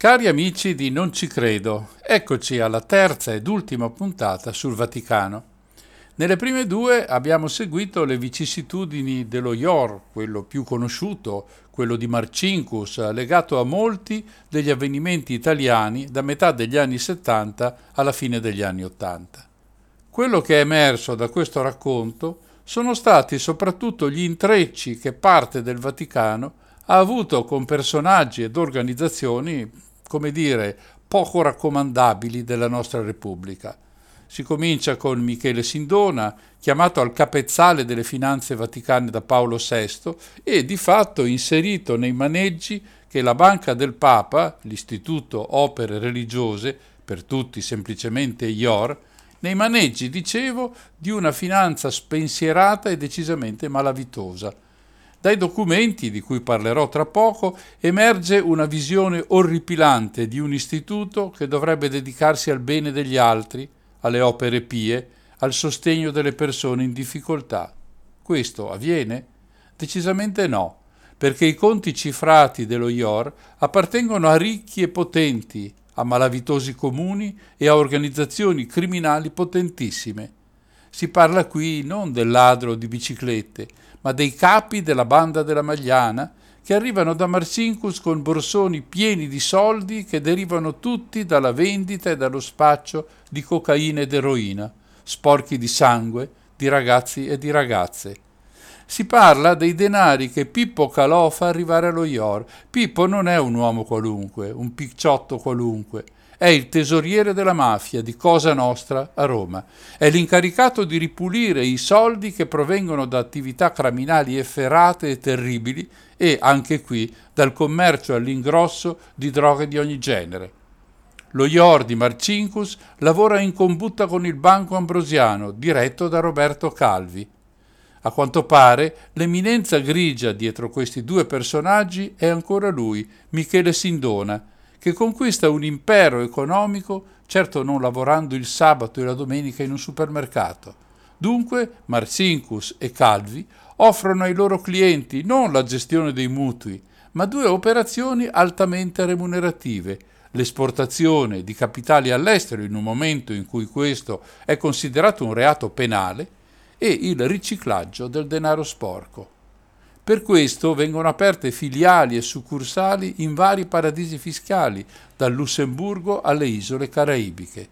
Cari amici di Non ci credo, eccoci alla terza ed ultima puntata sul Vaticano. Nelle prime due abbiamo seguito le vicissitudini dello IOR, quello più conosciuto, quello di Marcinkus, legato a molti degli avvenimenti italiani da metà degli anni 70 alla fine degli anni 80. Quello che è emerso da questo racconto sono stati soprattutto gli intrecci che parte del Vaticano ha avuto con personaggi ed organizzazioni, come dire, poco raccomandabili della nostra Repubblica. Si comincia con Michele Sindona, chiamato al capezzale delle finanze vaticane da Paolo VI e di fatto inserito nei maneggi che la Banca del Papa, l'Istituto Opere Religiose, per tutti semplicemente IOR, nei maneggi, dicevo, di una finanza spensierata e decisamente malavitosa. Dai documenti, di cui parlerò tra poco, emerge una visione orripilante di un istituto che dovrebbe dedicarsi al bene degli altri, alle opere pie, al sostegno delle persone in difficoltà. Questo avviene? Decisamente no, perché i conti cifrati dello IOR appartengono a ricchi e potenti, a malavitosi comuni e a organizzazioni criminali potentissime. Si parla qui non del ladro di biciclette, ma dei capi della banda della Magliana che arrivano da Marcinkus con borsoni pieni di soldi che derivano tutti dalla vendita e dallo spaccio di cocaina ed eroina, sporchi di sangue, di ragazzi e di ragazze. Si parla dei denari che Pippo calò fa arrivare allo IOR. Pippo non è un uomo qualunque, un picciotto qualunque. È il tesoriere della mafia di Cosa Nostra a Roma. È l'incaricato di ripulire i soldi che provengono da attività criminali efferate e terribili e, anche qui, dal commercio all'ingrosso di droghe di ogni genere. Lo IOR di Marcinkus lavora in combutta con il Banco Ambrosiano, diretto da Roberto Calvi. A quanto pare, l'eminenza grigia dietro questi due personaggi è ancora lui, Michele Sindona, che conquista un impero economico, certo non lavorando il sabato e la domenica in un supermercato. Dunque, Marcinkus e Calvi offrono ai loro clienti non la gestione dei mutui, ma due operazioni altamente remunerative, l'esportazione di capitali all'estero in un momento in cui questo è considerato un reato penale e il riciclaggio del denaro sporco. Per questo vengono aperte filiali e succursali in vari paradisi fiscali, dal Lussemburgo alle isole caraibiche.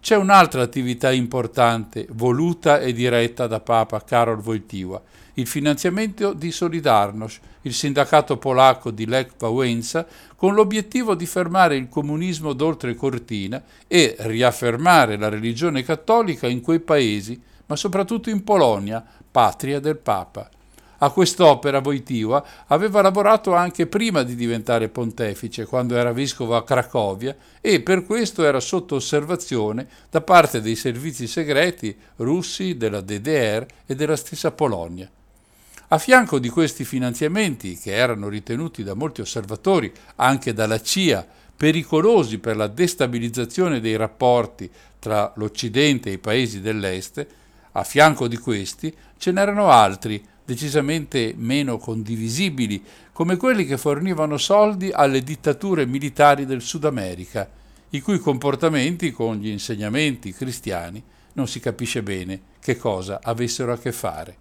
C'è un'altra attività importante, voluta e diretta da Papa Karol Wojtyła, il finanziamento di Solidarność, il sindacato polacco di Lech Wałęsa, con l'obiettivo di fermare il comunismo d'oltre cortina e riaffermare la religione cattolica in quei paesi ma soprattutto in Polonia, patria del Papa. A quest'opera Wojtyła aveva lavorato anche prima di diventare pontefice, quando era vescovo a Cracovia, e per questo era sotto osservazione da parte dei servizi segreti russi, della DDR e della stessa Polonia. A fianco di questi finanziamenti, che erano ritenuti da molti osservatori, anche dalla CIA, pericolosi per la destabilizzazione dei rapporti tra l'Occidente e i paesi dell'Est, a fianco di questi ce n'erano altri, decisamente meno condivisibili, come quelli che fornivano soldi alle dittature militari del Sud America, i cui comportamenti con gli insegnamenti cristiani non si capisce bene che cosa avessero a che fare.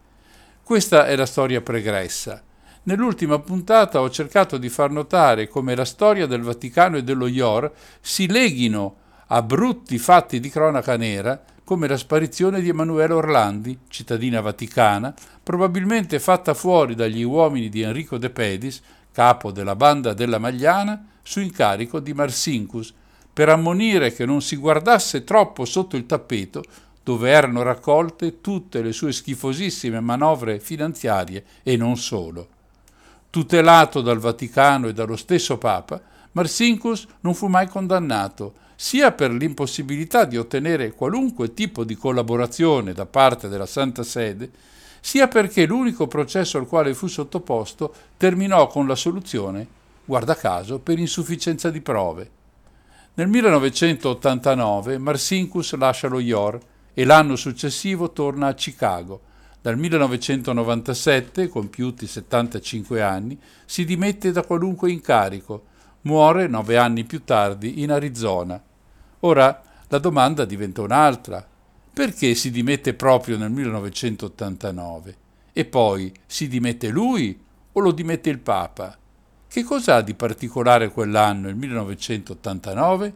Questa è la storia pregressa. Nell'ultima puntata ho cercato di far notare come la storia del Vaticano e dello IOR si leghino a brutti fatti di cronaca nera come la sparizione di Emanuele Orlandi, cittadina vaticana, probabilmente fatta fuori dagli uomini di Enrico De Pedis, capo della banda della Magliana, su incarico di Marsinkus, per ammonire che non si guardasse troppo sotto il tappeto dove erano raccolte tutte le sue schifosissime manovre finanziarie e non solo. Tutelato dal Vaticano e dallo stesso Papa, Marcinkus non fu mai condannato, sia per l'impossibilità di ottenere qualunque tipo di collaborazione da parte della Santa Sede, sia perché l'unico processo al quale fu sottoposto terminò con la soluzione, guarda caso, per insufficienza di prove. Nel 1989 Marcinkus lascia lo IOR e l'anno successivo torna a Chicago. Dal 1997, compiuti 75 anni, si dimette da qualunque incarico, muore nove anni più tardi in Arizona. Ora la domanda diventa un'altra. Perché si dimette proprio nel 1989? E poi si dimette lui o lo dimette il Papa? Che cosa ha di particolare quell'anno, il 1989?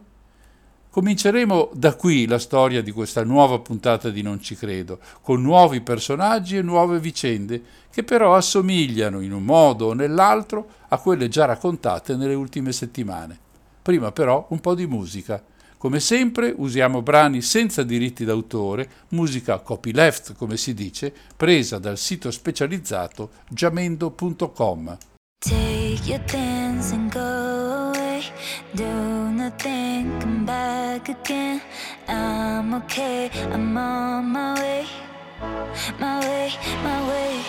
Cominceremo da qui la storia di questa nuova puntata di Non ci credo, con nuovi personaggi e nuove vicende che però assomigliano in un modo o nell'altro a quelle già raccontate nelle ultime settimane. Prima però un po' di musica. Come sempre usiamo brani senza diritti d'autore, musica copyleft come si dice, presa dal sito specializzato giamendo.com. Your things and go away. Do nothing, come back again. I'm okay, I'm on my way. My way, my way.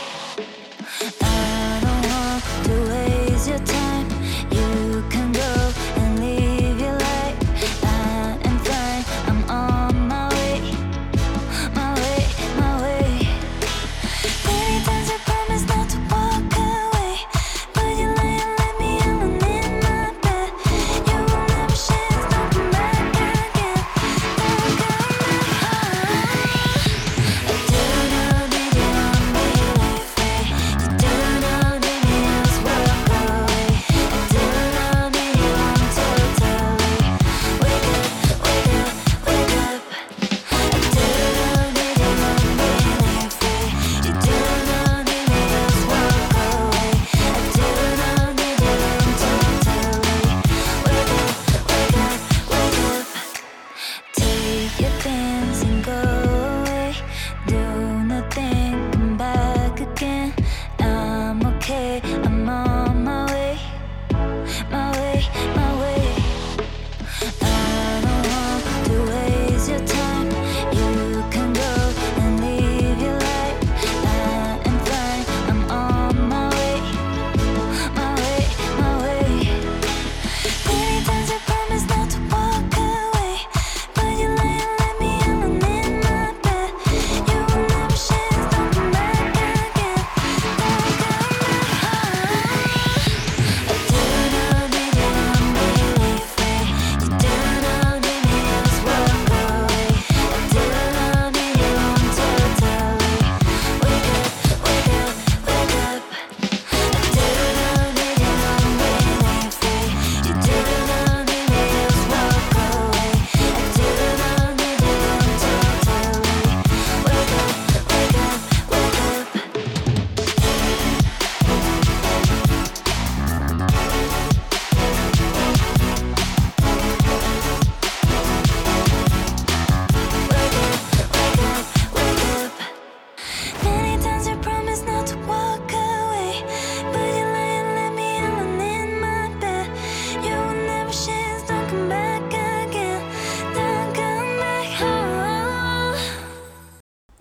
I don't want to waste your time.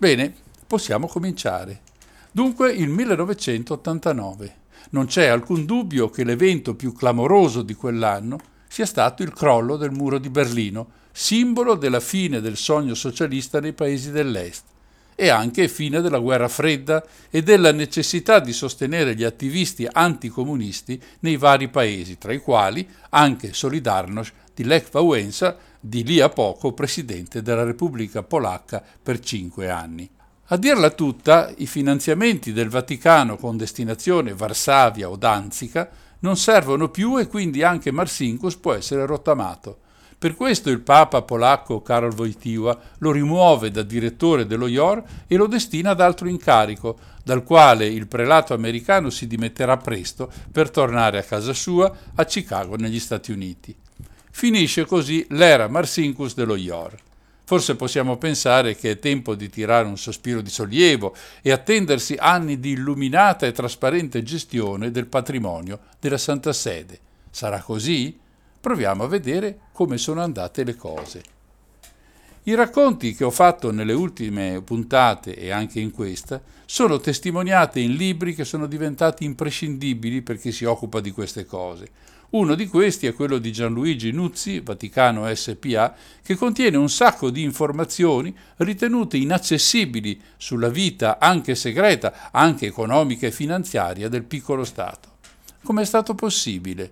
Bene, possiamo cominciare. Dunque il 1989. Non c'è alcun dubbio che l'evento più clamoroso di quell'anno sia stato il crollo del muro di Berlino, simbolo della fine del sogno socialista nei paesi dell'Est e anche fine della guerra fredda e della necessità di sostenere gli attivisti anticomunisti nei vari paesi, tra i quali anche Solidarność di Lech Wałęsa, di lì a poco presidente della Repubblica Polacca per cinque anni. A dirla tutta, i finanziamenti del Vaticano con destinazione Varsavia o Danzica non servono più e quindi anche Marcinkus può essere rottamato. Per questo il Papa polacco Karol Wojtyła lo rimuove da direttore dello IOR e lo destina ad altro incarico, dal quale il prelato americano si dimetterà presto per tornare a casa sua a Chicago negli Stati Uniti. Finisce così l'era Marcinkus dello IOR. Forse possiamo pensare che è tempo di tirare un sospiro di sollievo e attendersi anni di illuminata e trasparente gestione del patrimonio della Santa Sede. Sarà così? Proviamo a vedere come sono andate le cose. I racconti che ho fatto nelle ultime puntate e anche in questa sono testimoniati in libri che sono diventati imprescindibili per chi si occupa di queste cose. Uno di questi è quello di Gianluigi Nuzzi, Vaticano SPA, che contiene un sacco di informazioni ritenute inaccessibili sulla vita anche segreta, anche economica e finanziaria del piccolo Stato. Come è stato possibile?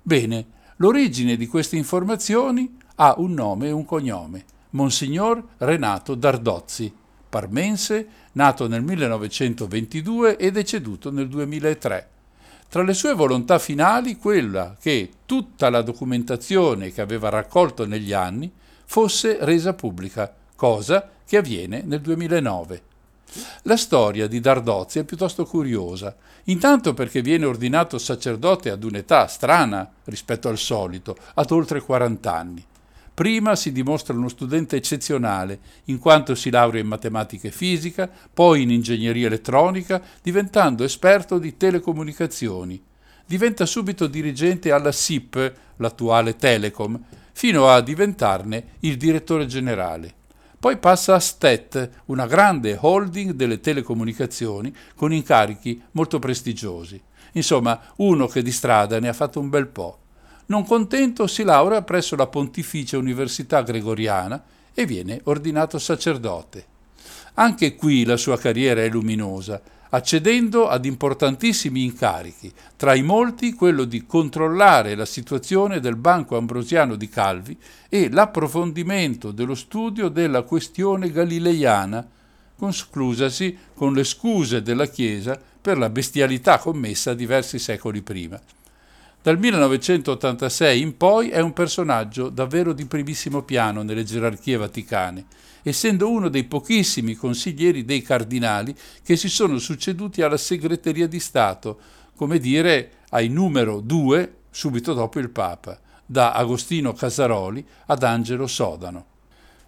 Bene, l'origine di queste informazioni ha un nome e un cognome. Monsignor Renato Dardozzi, parmense, nato nel 1922 e deceduto nel 2003. Tra le sue volontà finali quella che tutta la documentazione che aveva raccolto negli anni fosse resa pubblica, cosa che avviene nel 2009. La storia di Dardozzi è piuttosto curiosa, intanto perché viene ordinato sacerdote ad un'età strana rispetto al solito, ad oltre 40 anni. Prima si dimostra uno studente eccezionale, in quanto si laurea in matematica e fisica, poi in ingegneria elettronica, diventando esperto di telecomunicazioni. Diventa subito dirigente alla SIP, l'attuale Telecom, fino a diventarne il direttore generale. Poi passa a STET, una grande holding delle telecomunicazioni con incarichi molto prestigiosi. Insomma, uno che di strada ne ha fatto un bel po'. Non contento, si laurea presso la Pontificia Università Gregoriana e viene ordinato sacerdote. Anche qui la sua carriera è luminosa, accedendo ad importantissimi incarichi, tra i molti quello di controllare la situazione del Banco Ambrosiano di Calvi e l'approfondimento dello studio della questione galileiana, conclusasi con le scuse della Chiesa per la bestialità commessa diversi secoli prima. Dal 1986 in poi è un personaggio davvero di primissimo piano nelle gerarchie vaticane, essendo uno dei pochissimi consiglieri dei cardinali che si sono succeduti alla segreteria di Stato, come dire ai numero due subito dopo il Papa, da Agostino Casaroli ad Angelo Sodano.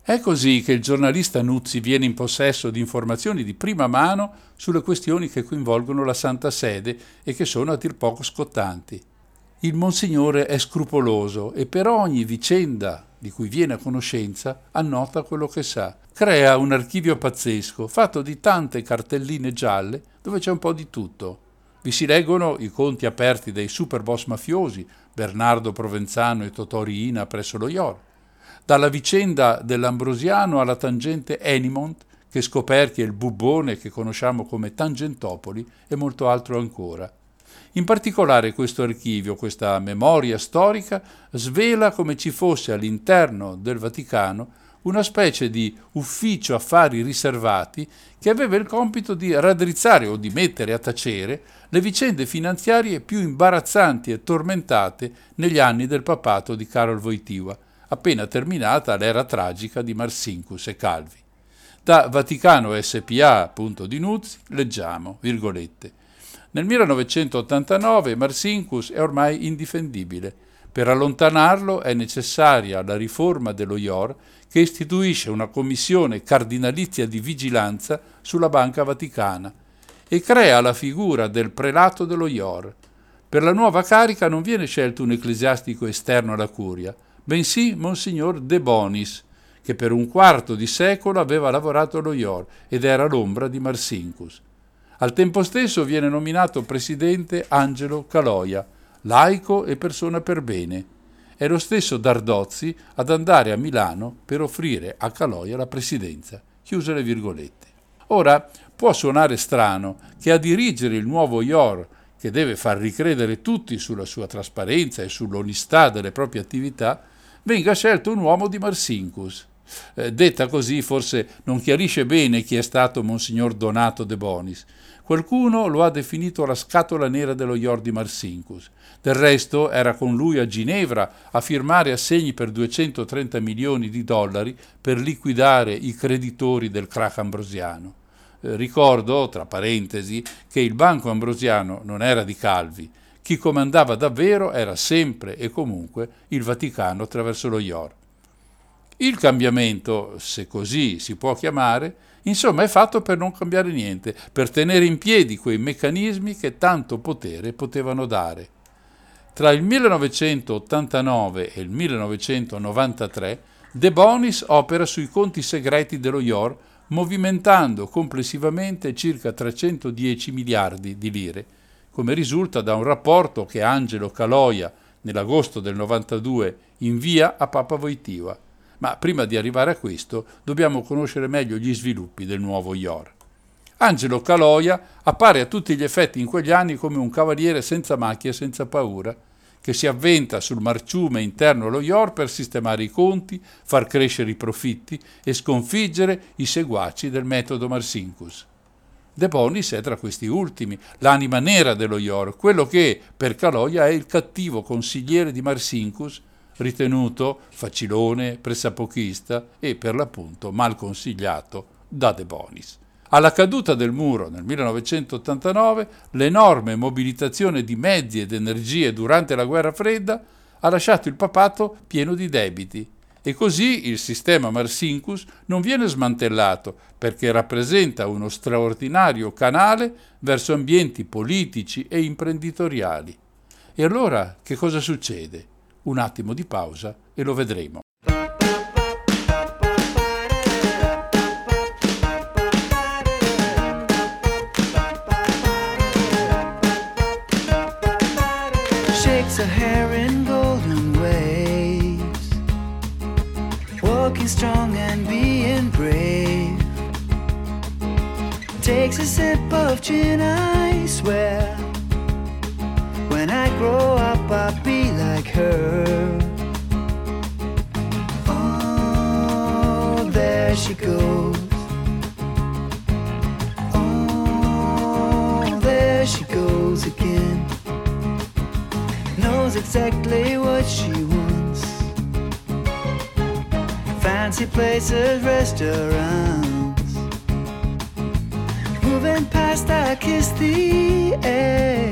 È così che il giornalista Nuzzi viene in possesso di informazioni di prima mano sulle questioni che coinvolgono la Santa Sede e che sono a dir poco scottanti. Il Monsignore è scrupoloso e per ogni vicenda di cui viene a conoscenza annota quello che sa. Crea un archivio pazzesco, fatto di tante cartelline gialle dove c'è un po' di tutto. Vi si leggono i conti aperti dei super boss mafiosi, Bernardo Provenzano e Totò Riina presso lo IOR. Dalla vicenda dell'Ambrosiano alla tangente Enimont, che scoperchia il bubbone che conosciamo come Tangentopoli e molto altro ancora. In particolare questo archivio, questa memoria storica, svela come ci fosse all'interno del Vaticano una specie di ufficio affari riservati che aveva il compito di raddrizzare o di mettere a tacere le vicende finanziarie più imbarazzanti e tormentate negli anni del papato di Karol Wojtyła, appena terminata l'era tragica di Marsinkus e Calvi. Da Vaticano SPA, punto di Nuzzi, leggiamo, virgolette, nel 1989 Marsinkus è ormai indifendibile. Per allontanarlo è necessaria la riforma dello IOR che istituisce una commissione cardinalizia di vigilanza sulla Banca Vaticana e crea la figura del prelato dello IOR. Per la nuova carica non viene scelto un ecclesiastico esterno alla curia, bensì Monsignor De Bonis, che per un quarto di secolo aveva lavorato allo IOR ed era l'ombra di Marsinkus. Al tempo stesso viene nominato presidente Angelo Caloia, laico e persona per bene. È lo stesso Dardozzi ad andare a Milano per offrire a Caloia la presidenza. Chiuse le virgolette. Ora può suonare strano che a dirigere il nuovo IOR, che deve far ricredere tutti sulla sua trasparenza e sull'onestà delle proprie attività, venga scelto un uomo di Marsinkus. Eh, detta così forse non chiarisce bene chi è stato Monsignor Donato de Bonis, Qualcuno lo ha definito la scatola nera dello Jordi Marsinkus. Del resto era con lui a Ginevra a firmare assegni per 230 milioni di dollari per liquidare i creditori del crack ambrosiano. Eh, ricordo, tra parentesi, che il Banco Ambrosiano non era di Calvi. Chi comandava davvero era sempre e comunque il Vaticano attraverso lo IOR. Il cambiamento, se così si può chiamare, insomma è fatto per non cambiare niente, per tenere in piedi quei meccanismi che tanto potere potevano dare. Tra il 1989 e il 1993 De Bonis opera sui conti segreti dello IOR movimentando complessivamente circa 310 miliardi di lire, come risulta da un rapporto che Angelo Caloia nell'agosto del 92 invia a Papa Voitiva. Ma prima di arrivare a questo dobbiamo conoscere meglio gli sviluppi del nuovo IOR. Angelo Caloia appare a tutti gli effetti in quegli anni come un cavaliere senza macchie e senza paura, che si avventa sul marciume interno allo IOR per sistemare i conti, far crescere i profitti e sconfiggere i seguaci del metodo Marsinkus. De Bonis è tra questi ultimi, l'anima nera dello IOR, quello che per Caloia è il cattivo consigliere di Marsinkus, ritenuto facilone, pressapochista e per l'appunto mal consigliato da De Bonis. Alla caduta del muro nel 1989, l'enorme mobilitazione di mezzi ed energie durante la guerra fredda ha lasciato il papato pieno di debiti e così il sistema Marsinkus non viene smantellato perché rappresenta uno straordinario canale verso ambienti politici e imprenditoriali. E allora che cosa succede? Un attimo di pausa e lo vedremo. her hair in golden waves, walking strong and being brave. Takes a sip of gin, I swear. Her. Oh, there she goes. Oh, there she goes again knows exactly what she wants. Fancy places, restaurants. Moving past, I kiss the air.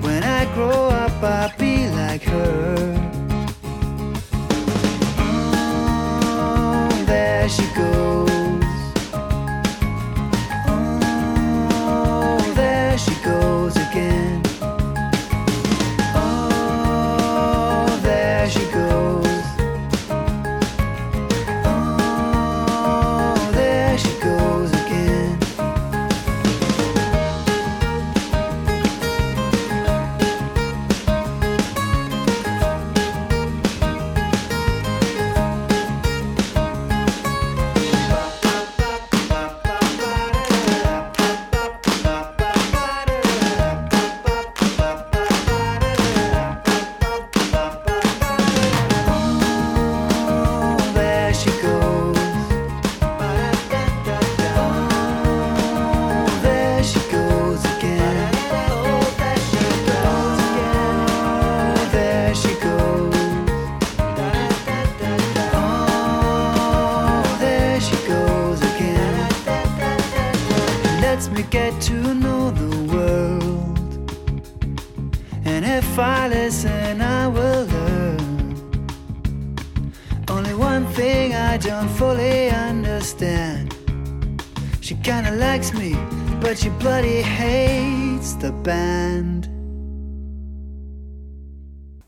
When I grow up, I'll be like her. There she goes.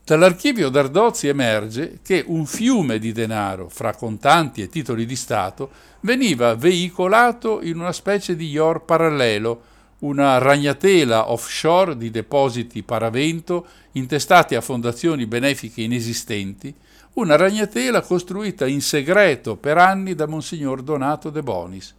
Dall'archivio Dardozzi emerge che un fiume di denaro, fra contanti e titoli di Stato, veniva veicolato in una specie di IOR parallelo, una ragnatela offshore di depositi paravento intestati a fondazioni benefiche inesistenti, una ragnatela costruita in segreto per anni da Monsignor Donato De Bonis.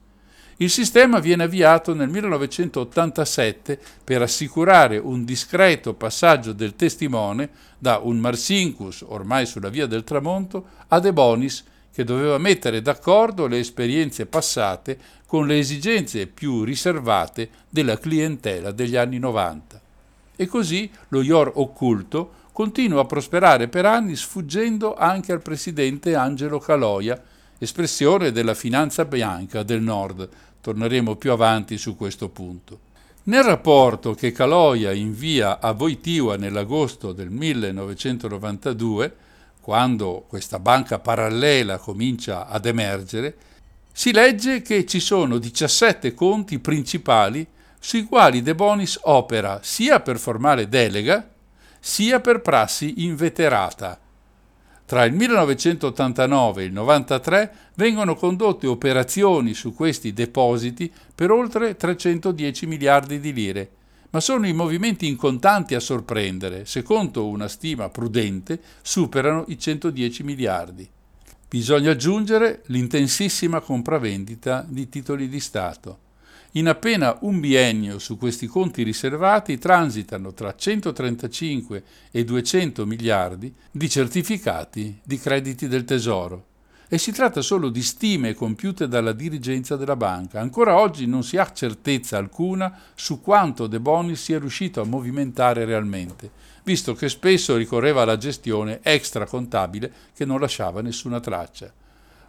Il sistema viene avviato nel 1987 per assicurare un discreto passaggio del testimone da un Marsinkus, ormai sulla via del tramonto, a De Bonis, che doveva mettere d'accordo le esperienze passate con le esigenze più riservate della clientela degli anni 90. E così lo IOR occulto continua a prosperare per anni sfuggendo anche al presidente Angelo Caloia, espressione della finanza bianca del Nord. Torneremo più avanti su questo punto. Nel rapporto che Caloia invia a Voitiva nell'agosto del 1992, quando questa banca parallela comincia ad emergere, si legge che ci sono 17 conti principali sui quali De Bonis opera sia per formale delega, sia per prassi inveterata. Tra il 1989 e il 1993 vengono condotte operazioni su questi depositi per oltre 310 miliardi di lire, ma sono i movimenti in contanti a sorprendere, secondo una stima prudente superano i 110 miliardi. Bisogna aggiungere l'intensissima compravendita di titoli di Stato. In appena un biennio su questi conti riservati transitano tra 135 e 200 miliardi di certificati di crediti del Tesoro. E si tratta solo di stime compiute dalla dirigenza della banca. Ancora oggi non si ha certezza alcuna su quanto De Bonis sia riuscito a movimentare realmente, visto che spesso ricorreva alla gestione extracontabile che non lasciava nessuna traccia.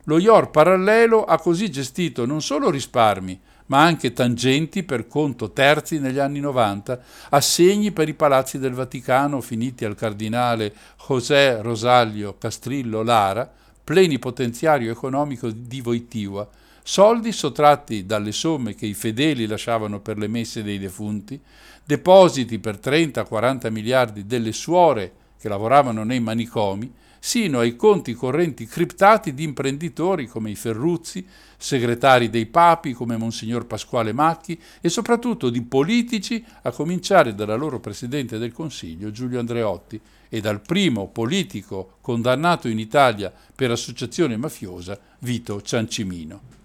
Lo IOR parallelo ha così gestito non solo risparmi, ma anche tangenti per conto terzi negli anni 90, assegni per i palazzi del Vaticano finiti al cardinale José Rosaglio Castrillo Lara, plenipotenziario economico di Voitiva, soldi sottratti dalle somme che i fedeli lasciavano per le messe dei defunti, depositi per 30-40 miliardi delle suore che lavoravano nei manicomi, sino ai conti correnti criptati di imprenditori come i Ferruzzi, segretari dei papi come Monsignor Pasquale Macchi e soprattutto di politici, a cominciare dalla loro Presidente del Consiglio Giulio Andreotti e dal primo politico condannato in Italia per associazione mafiosa Vito Ciancimino.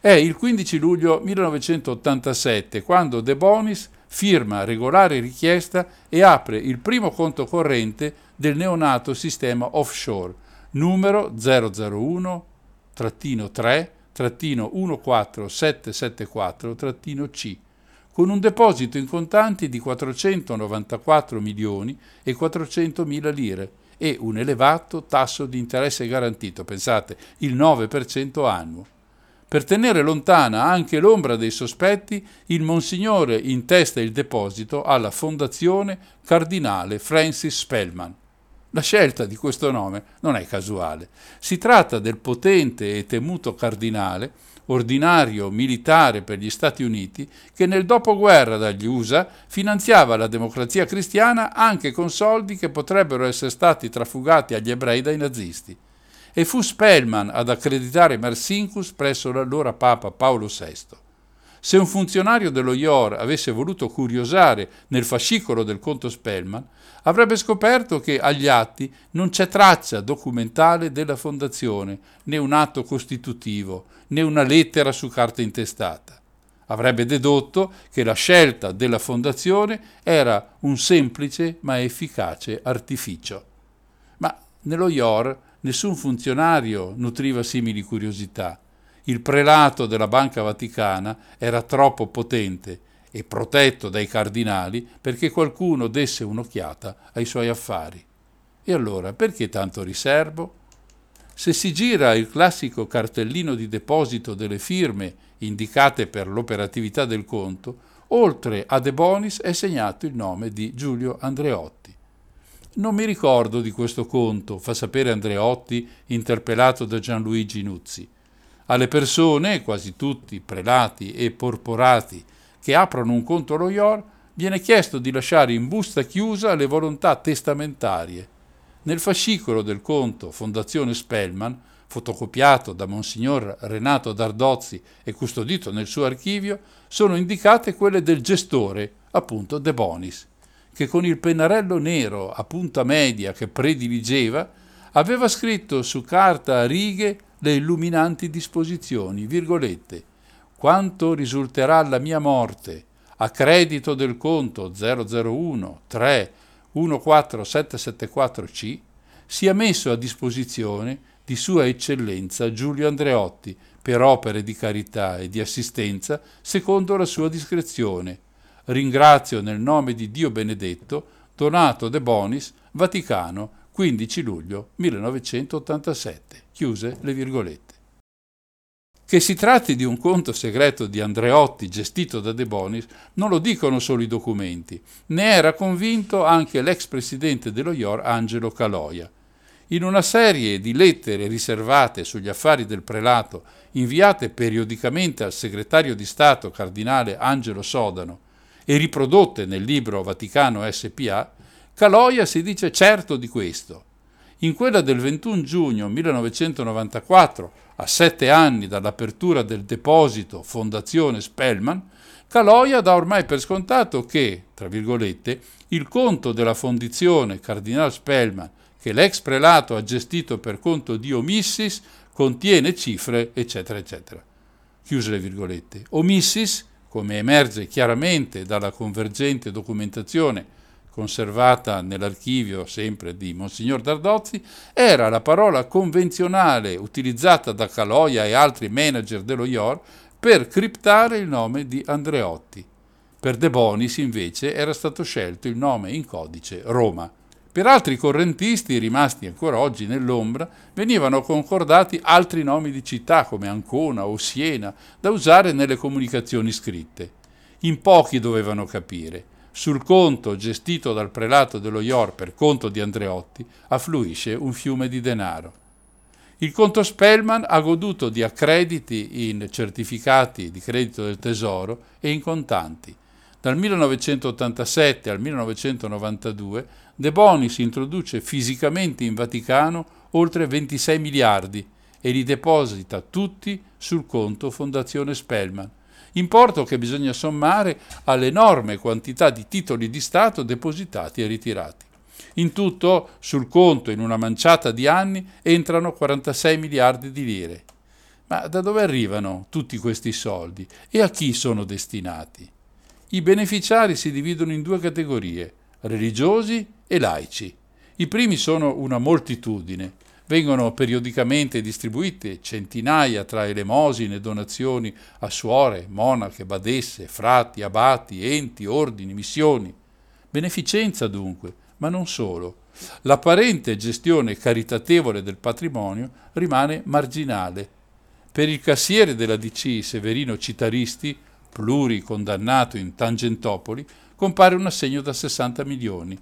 È il 15 luglio 1987 quando De Bonis firma regolare richiesta e apre il primo conto corrente del neonato sistema offshore numero 001-3-14774-C con un deposito in contanti di 494 milioni e 400 mila lire e un elevato tasso di interesse garantito, pensate, il 9% annuo. Per tenere lontana anche l'ombra dei sospetti, il Monsignore intesta il deposito alla Fondazione Cardinale Francis Spellman. La scelta di questo nome non è casuale. Si tratta del potente e temuto cardinale, ordinario militare per gli Stati Uniti, che nel dopoguerra dagli USA finanziava la democrazia cristiana anche con soldi che potrebbero essere stati trafugati agli ebrei dai nazisti e fu Spellman ad accreditare Marsinkus presso l'allora Papa Paolo VI. Se un funzionario dello IOR avesse voluto curiosare nel fascicolo del conto Spellman, avrebbe scoperto che agli atti non c'è traccia documentale della fondazione, né un atto costitutivo, né una lettera su carta intestata. Avrebbe dedotto che la scelta della fondazione era un semplice ma efficace artificio. Ma nello IOR Nessun funzionario nutriva simili curiosità. Il prelato della Banca Vaticana era troppo potente e protetto dai cardinali perché qualcuno desse un'occhiata ai suoi affari. E allora perché tanto riservo? Se si gira il classico cartellino di deposito delle firme indicate per l'operatività del conto, oltre a De Bonis è segnato il nome di Giulio Andreotti. Non mi ricordo di questo conto, fa sapere Andreotti, interpellato da Gianluigi Nuzzi. Alle persone, quasi tutti prelati e porporati, che aprono un conto allo IOR, viene chiesto di lasciare in busta chiusa le volontà testamentarie. Nel fascicolo del conto Fondazione Spellman, fotocopiato da Monsignor Renato Dardozzi e custodito nel suo archivio, sono indicate quelle del gestore, appunto De Bonis che con il pennarello nero a punta media che prediligeva, aveva scritto su carta a righe le illuminanti disposizioni, virgolette, quanto risulterà la mia morte a credito del conto 001 3 14774C sia messo a disposizione di Sua Eccellenza Giulio Andreotti per opere di carità e di assistenza secondo la sua discrezione Ringrazio nel nome di Dio benedetto, Donato De Bonis, Vaticano, 15 luglio 1987. Chiuse le virgolette. Che si tratti di un conto segreto di Andreotti gestito da De Bonis non lo dicono solo i documenti, ne era convinto anche l'ex presidente dello IOR Angelo Caloia. In una serie di lettere riservate sugli affari del prelato, inviate periodicamente al segretario di Stato cardinale Angelo Sodano e riprodotte nel libro Vaticano SPA, Caloia si dice certo di questo. In quella del 21 giugno 1994, a sette anni dall'apertura del deposito Fondazione Spellman, Caloia dà ormai per scontato che, tra virgolette, il conto della fondizione Cardinal Spellman, che l'ex prelato ha gestito per conto di Omissis, contiene cifre, eccetera, eccetera. Chiuse le virgolette. Omissis, come emerge chiaramente dalla convergente documentazione conservata nell'archivio sempre di Monsignor Dardozzi, era la parola convenzionale utilizzata da Caloia e altri manager dello IOR per criptare il nome di Andreotti. Per De Bonis invece era stato scelto il nome in codice Roma. Per altri correntisti rimasti ancora oggi nell'ombra venivano concordati altri nomi di città come Ancona o Siena da usare nelle comunicazioni scritte. In pochi dovevano capire. Sul conto gestito dal prelato dello Ior per conto di Andreotti affluisce un fiume di denaro. Il conto Spellman ha goduto di accrediti in certificati di credito del Tesoro e in contanti. Dal 1987 al 1992 De Bonis introduce fisicamente in Vaticano oltre 26 miliardi e li deposita tutti sul conto Fondazione Spellman, importo che bisogna sommare all'enorme quantità di titoli di Stato depositati e ritirati. In tutto, sul conto in una manciata di anni entrano 46 miliardi di lire. Ma da dove arrivano tutti questi soldi e a chi sono destinati? I beneficiari si dividono in due categorie, religiosi e laici. I primi sono una moltitudine. Vengono periodicamente distribuite centinaia tra elemosine e donazioni a suore, monache, badesse, frati, abati, enti, ordini, missioni. Beneficenza dunque, ma non solo. L'apparente gestione caritatevole del patrimonio rimane marginale. Per il cassiere della DC Severino Citaristi, pluricondannato in Tangentopoli, compare un assegno da 60 milioni.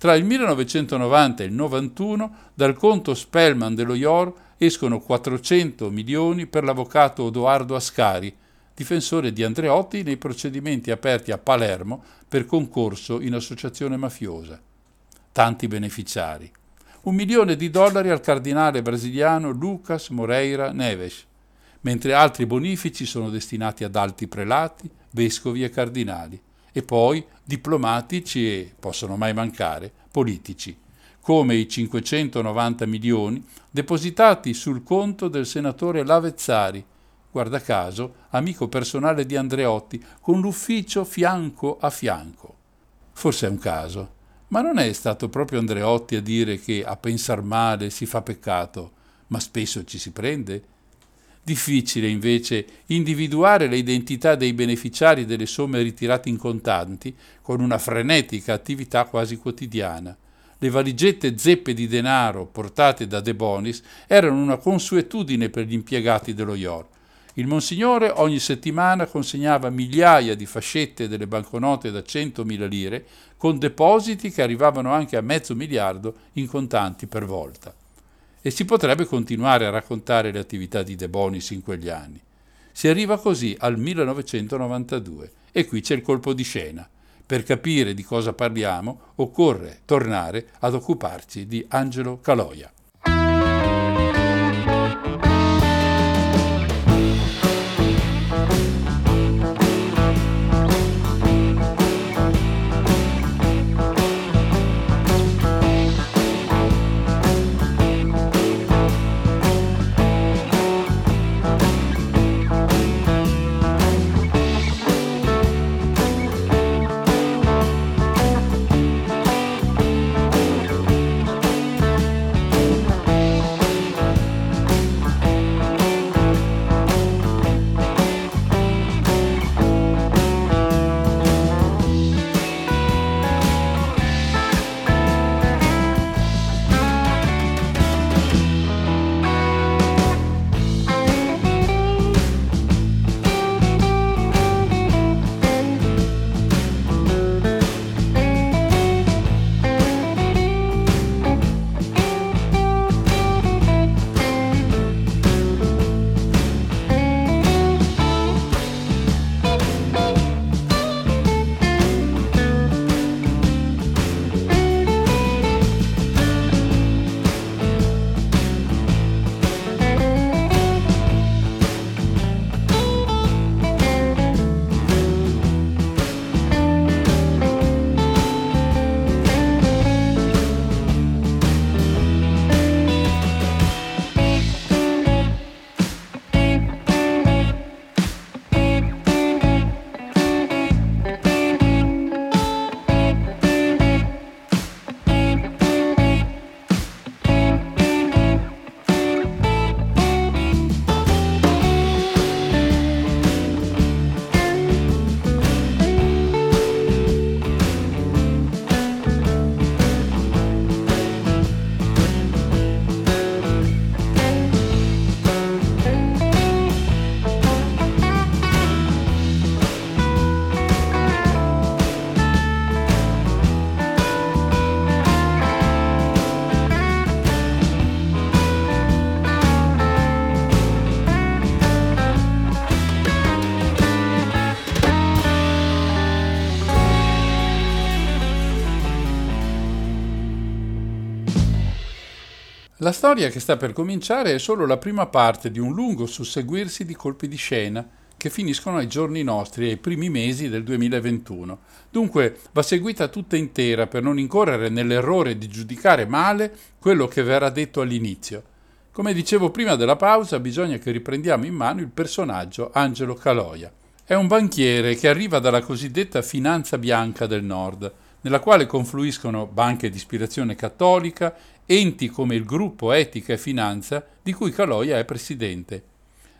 Tra il 1990 e il 91 dal conto Spellman dello IOR escono 400 milioni per l'avvocato Odoardo Ascari, difensore di Andreotti nei procedimenti aperti a Palermo per concorso in associazione mafiosa. Tanti beneficiari. Un milione di dollari al cardinale brasiliano Lucas Moreira Neves, mentre altri bonifici sono destinati ad alti prelati, vescovi e cardinali e poi diplomatici e, possono mai mancare, politici, come i 590 milioni depositati sul conto del senatore Lavezzari, guarda caso amico personale di Andreotti, con l'ufficio fianco a fianco. Forse è un caso, ma non è stato proprio Andreotti a dire che a pensar male si fa peccato, ma spesso ci si prende? Difficile invece individuare le identità dei beneficiari delle somme ritirate in contanti con una frenetica attività quasi quotidiana. Le valigette zeppe di denaro portate da De Bonis erano una consuetudine per gli impiegati dello IOR. Il Monsignore ogni settimana consegnava migliaia di fascette delle banconote da 100.000 lire con depositi che arrivavano anche a mezzo miliardo in contanti per volta e si potrebbe continuare a raccontare le attività di De Bonis in quegli anni. Si arriva così al 1992 e qui c'è il colpo di scena. Per capire di cosa parliamo occorre tornare ad occuparci di Angelo Caloia. Storia che sta per cominciare è solo la prima parte di un lungo susseguirsi di colpi di scena che finiscono ai giorni nostri, ai primi mesi del 2021. Dunque va seguita tutta intera per non incorrere nell'errore di giudicare male quello che verrà detto all'inizio. Come dicevo prima della pausa, bisogna che riprendiamo in mano il personaggio Angelo Caloia. È un banchiere che arriva dalla cosiddetta finanza bianca del nord, nella quale confluiscono banche di ispirazione cattolica, enti come il gruppo Etica e Finanza, di cui Caloia è presidente.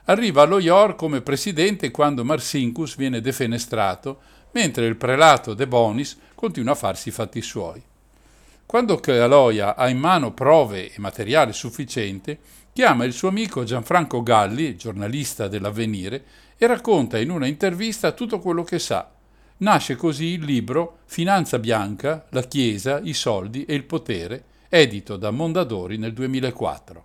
Arriva allo IOR come presidente quando Marsinkus viene defenestrato, mentre il prelato De Bonis continua a farsi i fatti suoi. Quando Caloia ha in mano prove e materiale sufficiente, chiama il suo amico Gianfranco Galli, giornalista dell'Avvenire, e racconta in una intervista tutto quello che sa. Nasce così il libro Finanza bianca, la Chiesa, i soldi e il potere, edito da Mondadori nel 2004.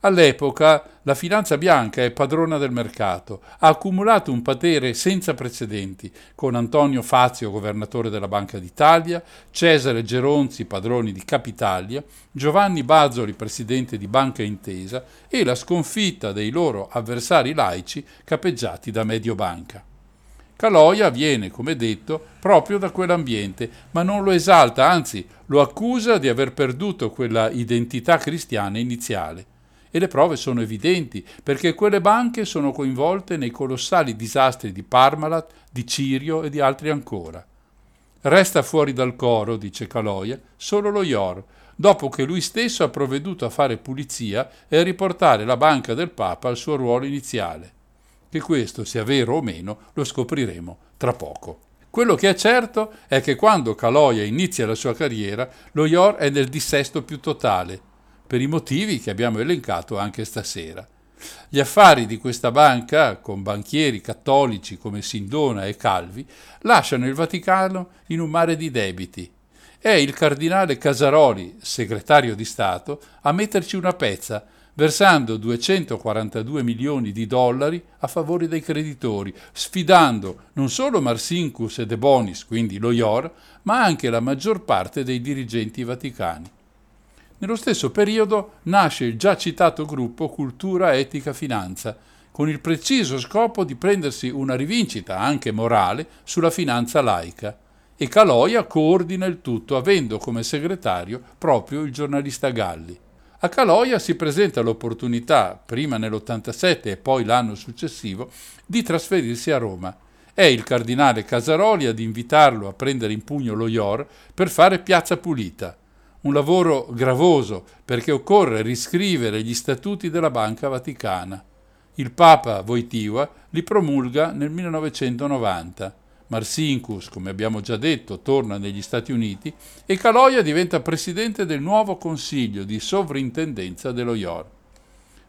All'epoca la finanza bianca è padrona del mercato, ha accumulato un potere senza precedenti, con Antonio Fazio, governatore della Banca d'Italia, Cesare Geronzi, padroni di Capitalia, Giovanni Bazzoli, presidente di Banca Intesa, e la sconfitta dei loro avversari laici capeggiati da Mediobanca. Caloia viene, come detto, proprio da quell'ambiente, ma non lo esalta, anzi lo accusa di aver perduto quella identità cristiana iniziale. E le prove sono evidenti, perché quelle banche sono coinvolte nei colossali disastri di Parmalat, di Cirio e di altri ancora. Resta fuori dal coro, dice Caloia, solo lo IOR, dopo che lui stesso ha provveduto a fare pulizia e a riportare la banca del Papa al suo ruolo iniziale. Che questo sia vero o meno lo scopriremo tra poco. Quello che è certo è che quando Caloia inizia la sua carriera, lo IOR è nel dissesto più totale, per i motivi che abbiamo elencato anche stasera. Gli affari di questa banca, con banchieri cattolici come Sindona e Calvi, lasciano il Vaticano in un mare di debiti. È il cardinale Casaroli, segretario di Stato, a metterci una pezza, versando 242 milioni di dollari a favore dei creditori, sfidando non solo Marsinkus e De Bonis, quindi lo IOR, ma anche la maggior parte dei dirigenti vaticani. Nello stesso periodo nasce il già citato gruppo Cultura, Etica, Finanza, con il preciso scopo di prendersi una rivincita, anche morale, sulla finanza laica. E Caloia coordina il tutto, avendo come segretario proprio il giornalista Galli. A Caloia si presenta l'opportunità, prima nell'87 e poi l'anno successivo, di trasferirsi a Roma. È il cardinale Casaroli ad invitarlo a prendere in pugno lo IOR per fare piazza pulita un lavoro gravoso perché occorre riscrivere gli statuti della Banca Vaticana. Il Papa Wojtyła li promulga nel 1990. Marsinkus, come abbiamo già detto, torna negli Stati Uniti e Caloia diventa presidente del nuovo consiglio di sovrintendenza dello IOR.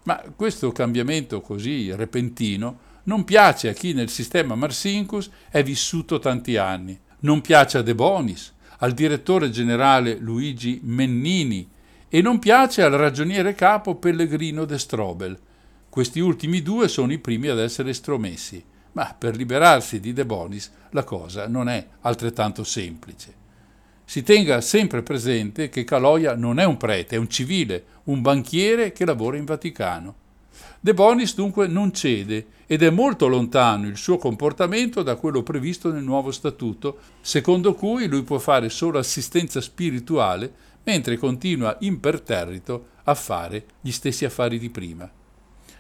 Ma questo cambiamento così repentino non piace a chi nel sistema Marsinkus è vissuto tanti anni. Non piace a De Bonis, al direttore generale Luigi Mennini e non piace al ragioniere capo Pellegrino de Strobel. Questi ultimi due sono i primi ad essere estromessi, ma per liberarsi di De Bonis la cosa non è altrettanto semplice. Si tenga sempre presente che Caloia non è un prete, è un civile, un banchiere che lavora in Vaticano. De Bonis dunque non cede ed è molto lontano il suo comportamento da quello previsto nel nuovo statuto, secondo cui lui può fare solo assistenza spirituale mentre continua imperterrito a fare gli stessi affari di prima.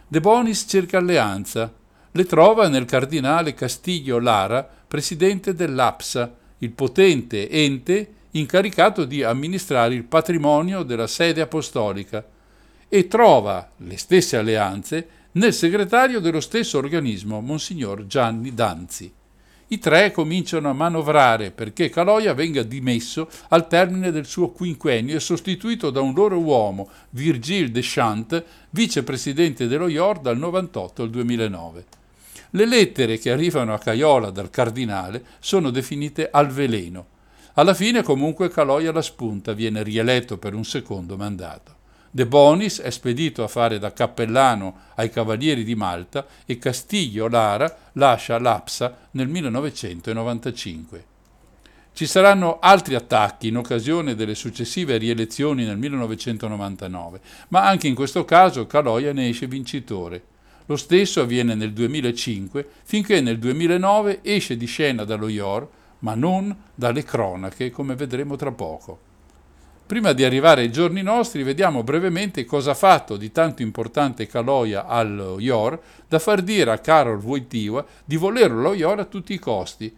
De Bonis cerca alleanza, le trova nel cardinale Castiglio Lara, presidente dell'APSA, il potente ente incaricato di amministrare il patrimonio della sede apostolica, e trova le stesse alleanze nel segretario dello stesso organismo, Monsignor Gianni Danzi. I tre cominciano a manovrare perché Caloia venga dimesso al termine del suo quinquennio e sostituito da un loro uomo, Virgile Deschamps, vicepresidente dello IOR dal 98 al 2009. Le lettere che arrivano a Caiola dal cardinale sono definite al veleno. Alla fine comunque Caloia la spunta, viene rieletto per un secondo mandato. De Bonis è spedito a fare da cappellano ai Cavalieri di Malta e Castiglio Lara lascia l'Apsa nel 1995. Ci saranno altri attacchi in occasione delle successive rielezioni nel 1999, ma anche in questo caso Caloia ne esce vincitore. Lo stesso avviene nel 2005, finché nel 2009 esce di scena dallo IOR, ma non dalle cronache, come vedremo tra poco. Prima di arrivare ai giorni nostri, vediamo brevemente cosa ha fatto di tanto importante Caloia allo IOR da far dire a Karol Wojtyła di volerlo lo IOR a tutti i costi.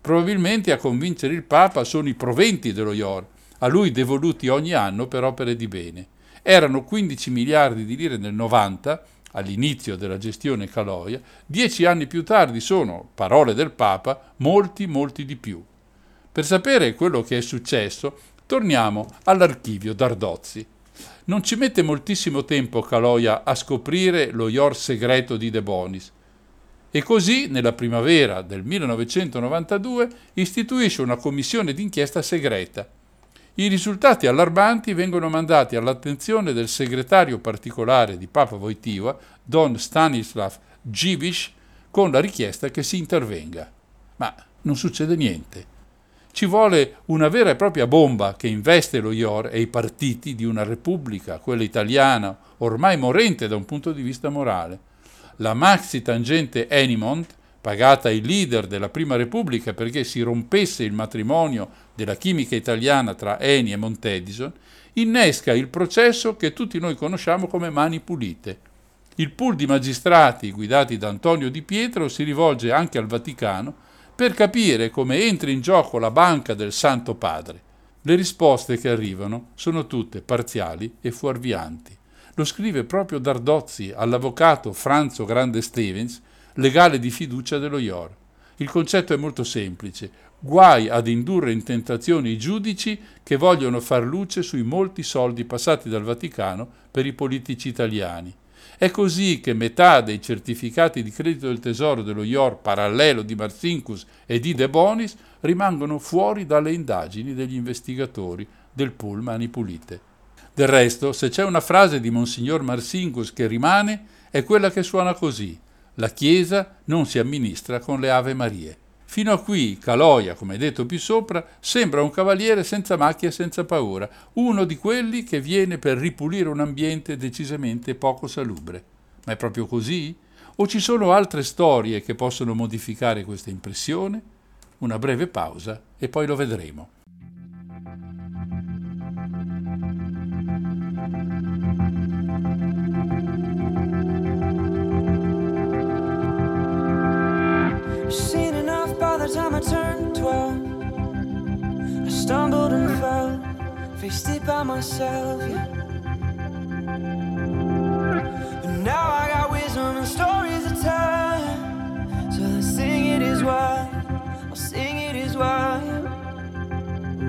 Probabilmente a convincere il Papa sono i proventi dello IOR, a lui devoluti ogni anno per opere di bene. Erano 15 miliardi di lire nel 90, all'inizio della gestione Caloia, dieci anni più tardi sono, parole del Papa, molti, molti di più. Per sapere quello che è successo, Torniamo all'archivio d'Ardozzi. Non ci mette moltissimo tempo Caloia a scoprire lo IOR segreto di De Bonis. E così, nella primavera del 1992, istituisce una commissione d'inchiesta segreta. I risultati allarmanti vengono mandati all'attenzione del segretario particolare di Papa Wojtyła, Don Stanislav Givish, con la richiesta che si intervenga. Ma non succede niente. Ci vuole una vera e propria bomba che investe lo IOR e i partiti di una repubblica, quella italiana, ormai morente da un punto di vista morale. La maxi tangente Enimont, pagata ai leader della Prima Repubblica perché si rompesse il matrimonio della chimica italiana tra Eni e Montedison, innesca il processo che tutti noi conosciamo come mani pulite. Il pool di magistrati guidati da Antonio Di Pietro si rivolge anche al Vaticano per capire come entri in gioco la banca del Santo Padre. Le risposte che arrivano sono tutte parziali e fuorvianti. Lo scrive proprio Dardozzi all'avvocato Franzo Grande Stevens, legale di fiducia dello IOR. Il concetto è molto semplice. Guai ad indurre in tentazione i giudici che vogliono far luce sui molti soldi passati dal Vaticano per i politici italiani. È così che metà dei certificati di credito del tesoro dello IOR parallelo di Marcinkus e di De Bonis rimangono fuori dalle indagini degli investigatori del pool Mani Pulite. Del resto, se c'è una frase di Monsignor Marcinkus che rimane, è quella che suona così: La Chiesa non si amministra con le Ave Marie. Fino a qui Caloia, come detto più sopra, sembra un cavaliere senza macchia e senza paura, uno di quelli che viene per ripulire un ambiente decisamente poco salubre. Ma è proprio così? O ci sono altre storie che possono modificare questa impressione? Una breve pausa e poi lo vedremo. Seen enough by the time I turned 12. I stumbled and fell, faced it by myself, yeah. But now I got wisdom and stories to tell. So let's sing it as well. I'll sing it as well.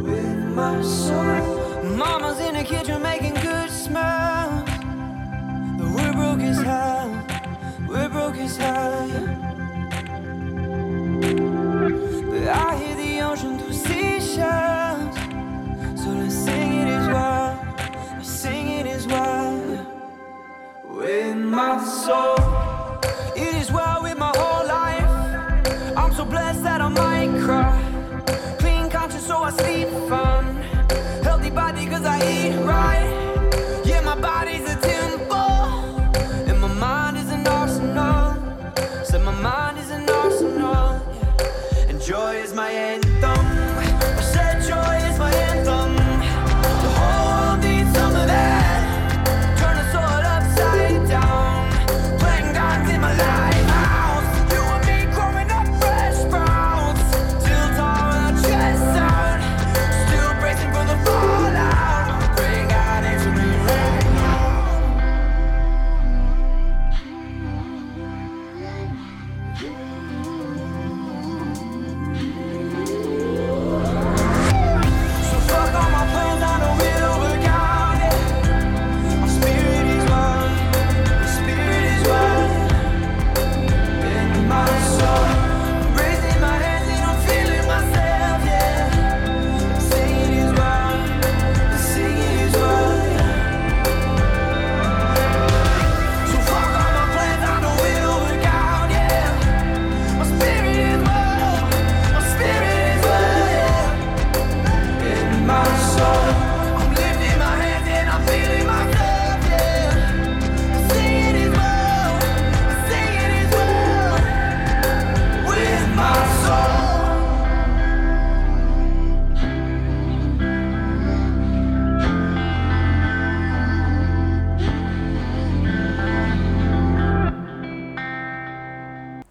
With my soul. Mama's in the kitchen making good smells. We're broke as hell. We're broke as hell, soul.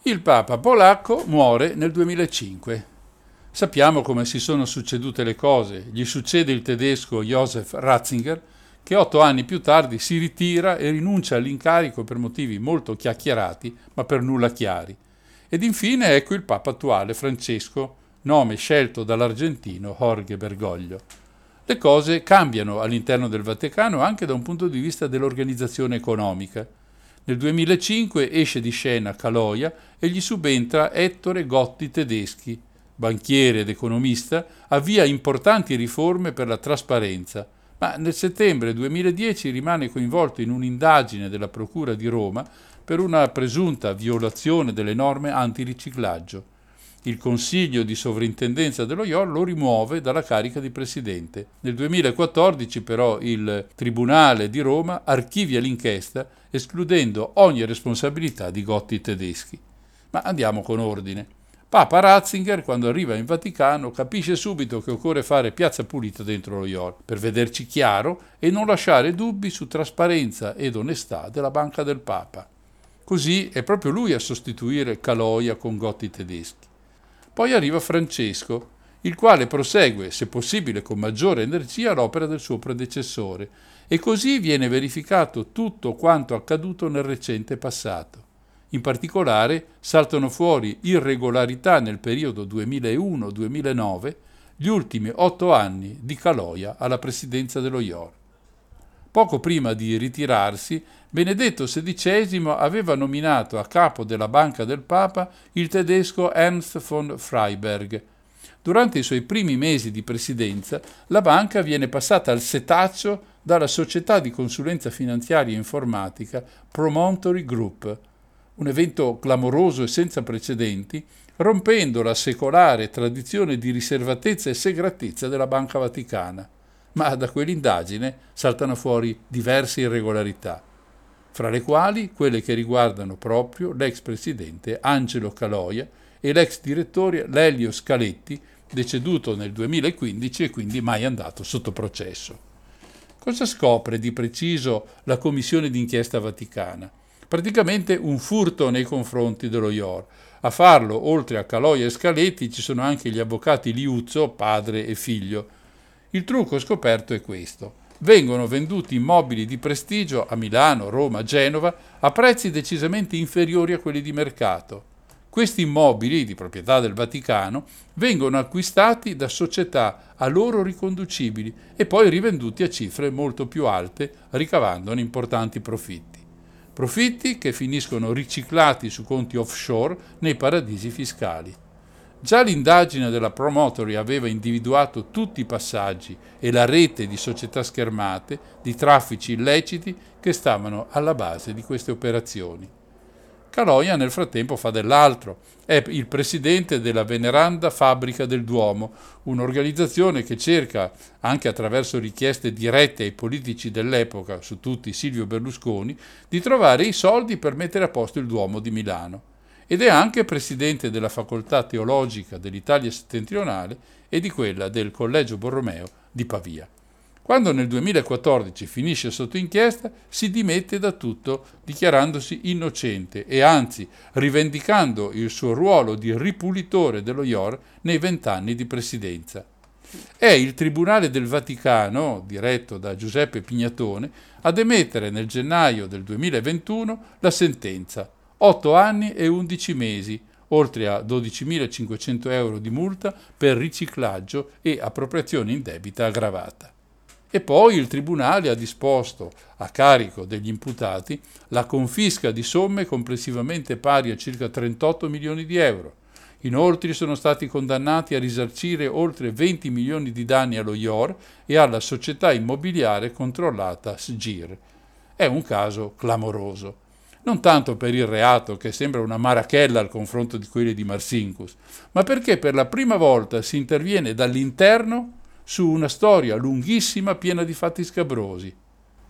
Il Papa polacco muore nel 2005. Sappiamo come si sono succedute le cose. Gli succede il tedesco Josef Ratzinger, che otto anni più tardi si ritira e rinuncia all'incarico per motivi molto chiacchierati, ma per nulla chiari. Ed infine ecco il Papa attuale, Francesco, nome scelto dall'argentino Jorge Bergoglio. Le cose cambiano all'interno del Vaticano anche da un punto di vista dell'organizzazione economica. Nel 2005 esce di scena Caloia e gli subentra Ettore Gotti Tedeschi, banchiere ed economista, avvia importanti riforme per la trasparenza, ma nel settembre 2010 rimane coinvolto in un'indagine della Procura di Roma per una presunta violazione delle norme antiriciclaggio. Il Consiglio di sovrintendenza dello IOR lo rimuove dalla carica di presidente. Nel 2014 però il Tribunale di Roma archivia l'inchiesta escludendo ogni responsabilità di Gotti tedeschi. Ma andiamo con ordine. Papa Ratzinger, quando arriva in Vaticano, capisce subito che occorre fare piazza pulita dentro lo IOR per vederci chiaro e non lasciare dubbi su trasparenza ed onestà della banca del Papa. Così è proprio lui a sostituire Caloia con Gotti tedeschi. Poi arriva Francesco, il quale prosegue, se possibile con maggiore energia, l'opera del suo predecessore, e così viene verificato tutto quanto accaduto nel recente passato. In particolare saltano fuori irregolarità nel periodo 2001-2009, gli ultimi otto anni di Caloia alla presidenza dello IOR. Poco prima di ritirarsi, Benedetto XVI aveva nominato a capo della Banca del Papa il tedesco Ernst von Freiberg. Durante i suoi primi mesi di presidenza, la banca viene passata al setaccio dalla società di consulenza finanziaria e informatica Promontory Group, un evento clamoroso e senza precedenti, rompendo la secolare tradizione di riservatezza e segratezza della Banca Vaticana ma da quell'indagine saltano fuori diverse irregolarità, fra le quali quelle che riguardano proprio l'ex presidente Angelo Caloia e l'ex direttore Lelio Scaletti, deceduto nel 2015 e quindi mai andato sotto processo. Cosa scopre di preciso la commissione d'inchiesta vaticana? Praticamente un furto nei confronti dello IOR. A farlo, oltre a Caloia e Scaletti, ci sono anche gli avvocati Liuzzo, padre e figlio, il trucco scoperto è questo. Vengono venduti immobili di prestigio a Milano, Roma, Genova a prezzi decisamente inferiori a quelli di mercato. Questi immobili, di proprietà del Vaticano, vengono acquistati da società a loro riconducibili e poi rivenduti a cifre molto più alte, ricavandone importanti profitti. Profitti che finiscono riciclati su conti offshore nei paradisi fiscali. Già l'indagine della Promotory aveva individuato tutti i passaggi e la rete di società schermate, di traffici illeciti che stavano alla base di queste operazioni. Caloia nel frattempo fa dell'altro, è il presidente della veneranda Fabbrica del Duomo, un'organizzazione che cerca, anche attraverso richieste dirette ai politici dell'epoca, su tutti Silvio Berlusconi, di trovare i soldi per mettere a posto il Duomo di Milano ed è anche presidente della Facoltà Teologica dell'Italia settentrionale e di quella del Collegio Borromeo di Pavia. Quando nel 2014 finisce sotto inchiesta, si dimette da tutto, dichiarandosi innocente e anzi rivendicando il suo ruolo di ripulitore dello IOR nei vent'anni di presidenza. È il Tribunale del Vaticano, diretto da Giuseppe Pignatone, ad emettere nel gennaio del 2021 la sentenza 8 anni e 11 mesi, oltre a 12.500 euro di multa per riciclaggio e appropriazione indebita aggravata. E poi il Tribunale ha disposto, a carico degli imputati, la confisca di somme complessivamente pari a circa 38 milioni di euro. Inoltre sono stati condannati a risarcire oltre 20 milioni di danni allo IOR e alla società immobiliare controllata SGIR. È un caso clamoroso non tanto per il reato, che sembra una marachella al confronto di quelli di Marsinkus, ma perché per la prima volta si interviene dall'interno su una storia lunghissima piena di fatti scabrosi.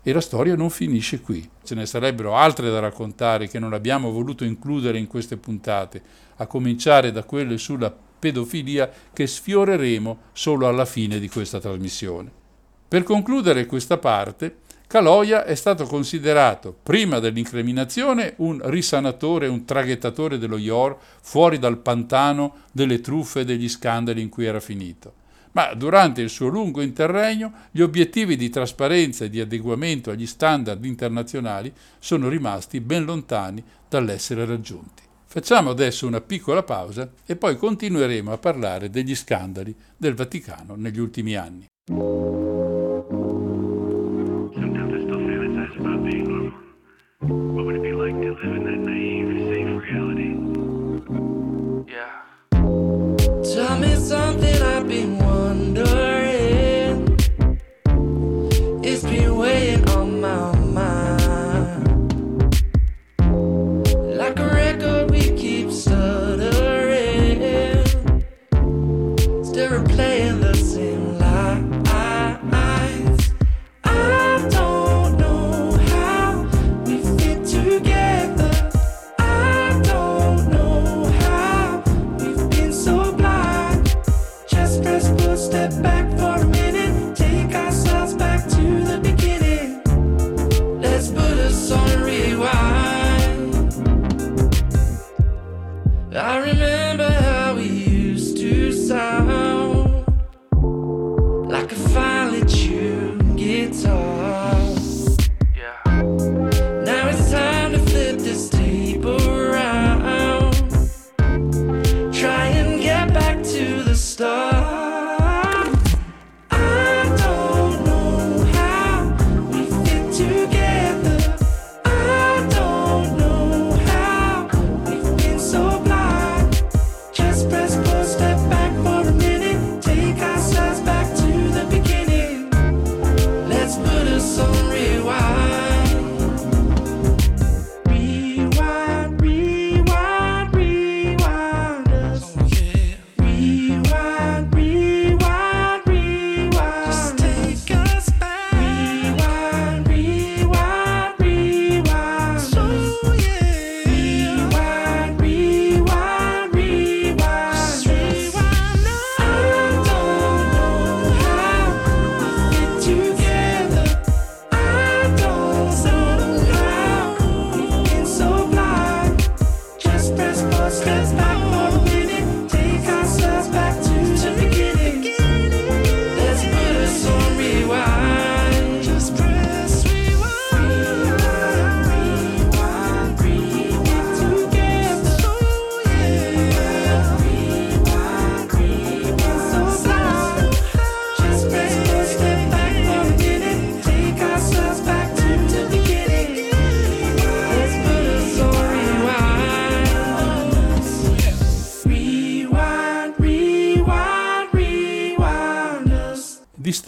E la storia non finisce qui. Ce ne sarebbero altre da raccontare che non abbiamo voluto includere in queste puntate, a cominciare da quelle sulla pedofilia che sfioreremo solo alla fine di questa trasmissione. Per concludere questa parte, Caloia è stato considerato, prima dell'incriminazione, un risanatore, un traghettatore dello IOR fuori dal pantano delle truffe e degli scandali in cui era finito. Ma durante il suo lungo interregno gli obiettivi di trasparenza e di adeguamento agli standard internazionali sono rimasti ben lontani dall'essere raggiunti. Facciamo adesso una piccola pausa e poi continueremo a parlare degli scandali del Vaticano negli ultimi anni.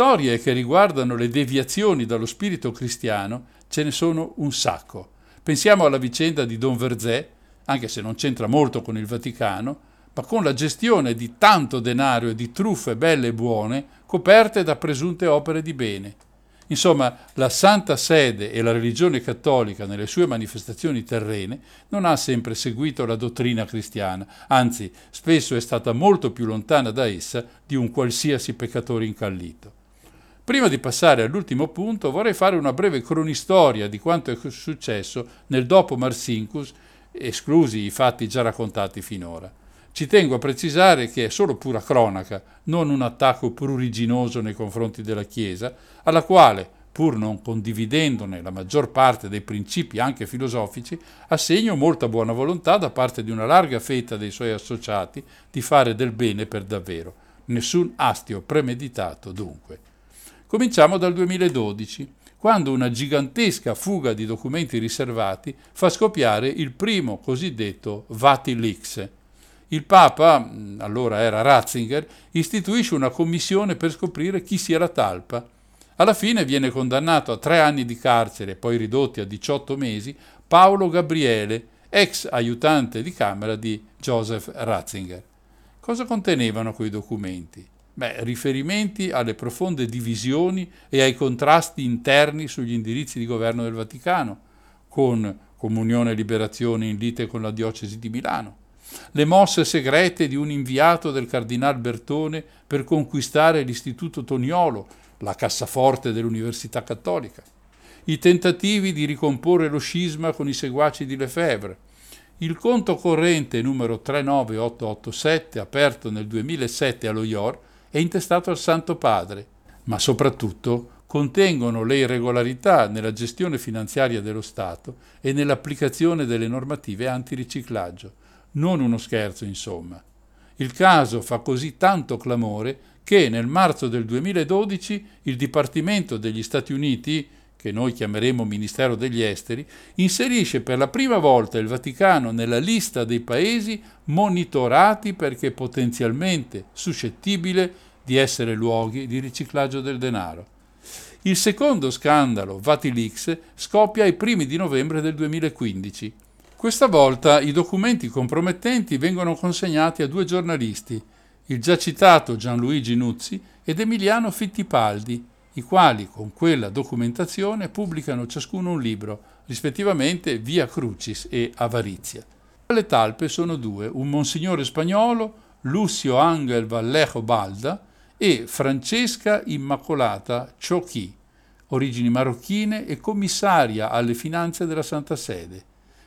Storie che riguardano le deviazioni dallo spirito cristiano ce ne sono un sacco. Pensiamo alla vicenda di Don Verzé, anche se non c'entra molto con il Vaticano, ma con la gestione di tanto denaro e di truffe belle e buone coperte da presunte opere di bene. Insomma, la Santa Sede e la religione cattolica nelle sue manifestazioni terrene non ha sempre seguito la dottrina cristiana, anzi spesso è stata molto più lontana da essa di un qualsiasi peccatore incallito. Prima di passare all'ultimo punto vorrei fare una breve cronistoria di quanto è successo nel dopo Marsinkus, esclusi i fatti già raccontati finora. Ci tengo a precisare che è solo pura cronaca, non un attacco pruriginoso nei confronti della Chiesa, alla quale, pur non condividendone la maggior parte dei principi anche filosofici, assegno molta buona volontà da parte di una larga fetta dei suoi associati di fare del bene per davvero. Nessun astio premeditato dunque. Cominciamo dal 2012, quando una gigantesca fuga di documenti riservati fa scoppiare il primo cosiddetto Vati-Leaks. Il Papa, mm, allora era Ratzinger, istituisce una commissione per scoprire chi sia la talpa. Alla fine viene condannato a tre anni di carcere, poi ridotti a 18 mesi, Paolo Gabriele, ex aiutante di camera di Joseph Ratzinger. Cosa contenevano quei documenti? Beh, riferimenti alle profonde divisioni e ai contrasti interni sugli indirizzi di governo del Vaticano, con Comunione e Liberazione in lite con la diocesi di Milano, le mosse segrete di un inviato del cardinal Bertone per conquistare l'Istituto Toniolo, la cassaforte dell'Università Cattolica, i tentativi di ricomporre lo scisma con i seguaci di Lefebvre, il conto corrente numero 39887, aperto nel 2007 allo IOR, è intestato al Santo Padre, ma soprattutto contengono le irregolarità nella gestione finanziaria dello Stato e nell'applicazione delle normative antiriciclaggio. Non uno scherzo, insomma. Il caso fa così tanto clamore che nel marzo del 2012 il Dipartimento degli Stati Uniti che noi chiameremo Ministero degli Esteri, inserisce per la prima volta il Vaticano nella lista dei paesi monitorati perché potenzialmente suscettibile di essere luoghi di riciclaggio del denaro. Il secondo scandalo, Vatilix, scoppia ai primi di novembre del 2015. Questa volta i documenti compromettenti vengono consegnati a due giornalisti, il già citato Gianluigi Nuzzi ed Emiliano Fittipaldi, i quali con quella documentazione pubblicano ciascuno un libro, rispettivamente Via Crucis e Avarizia. Le talpe sono due, un monsignore spagnolo, Lucio Angel Vallejo Balda, e Francesca Immacolata Ciocchi, origini marocchine e commissaria alle finanze della Santa Sede.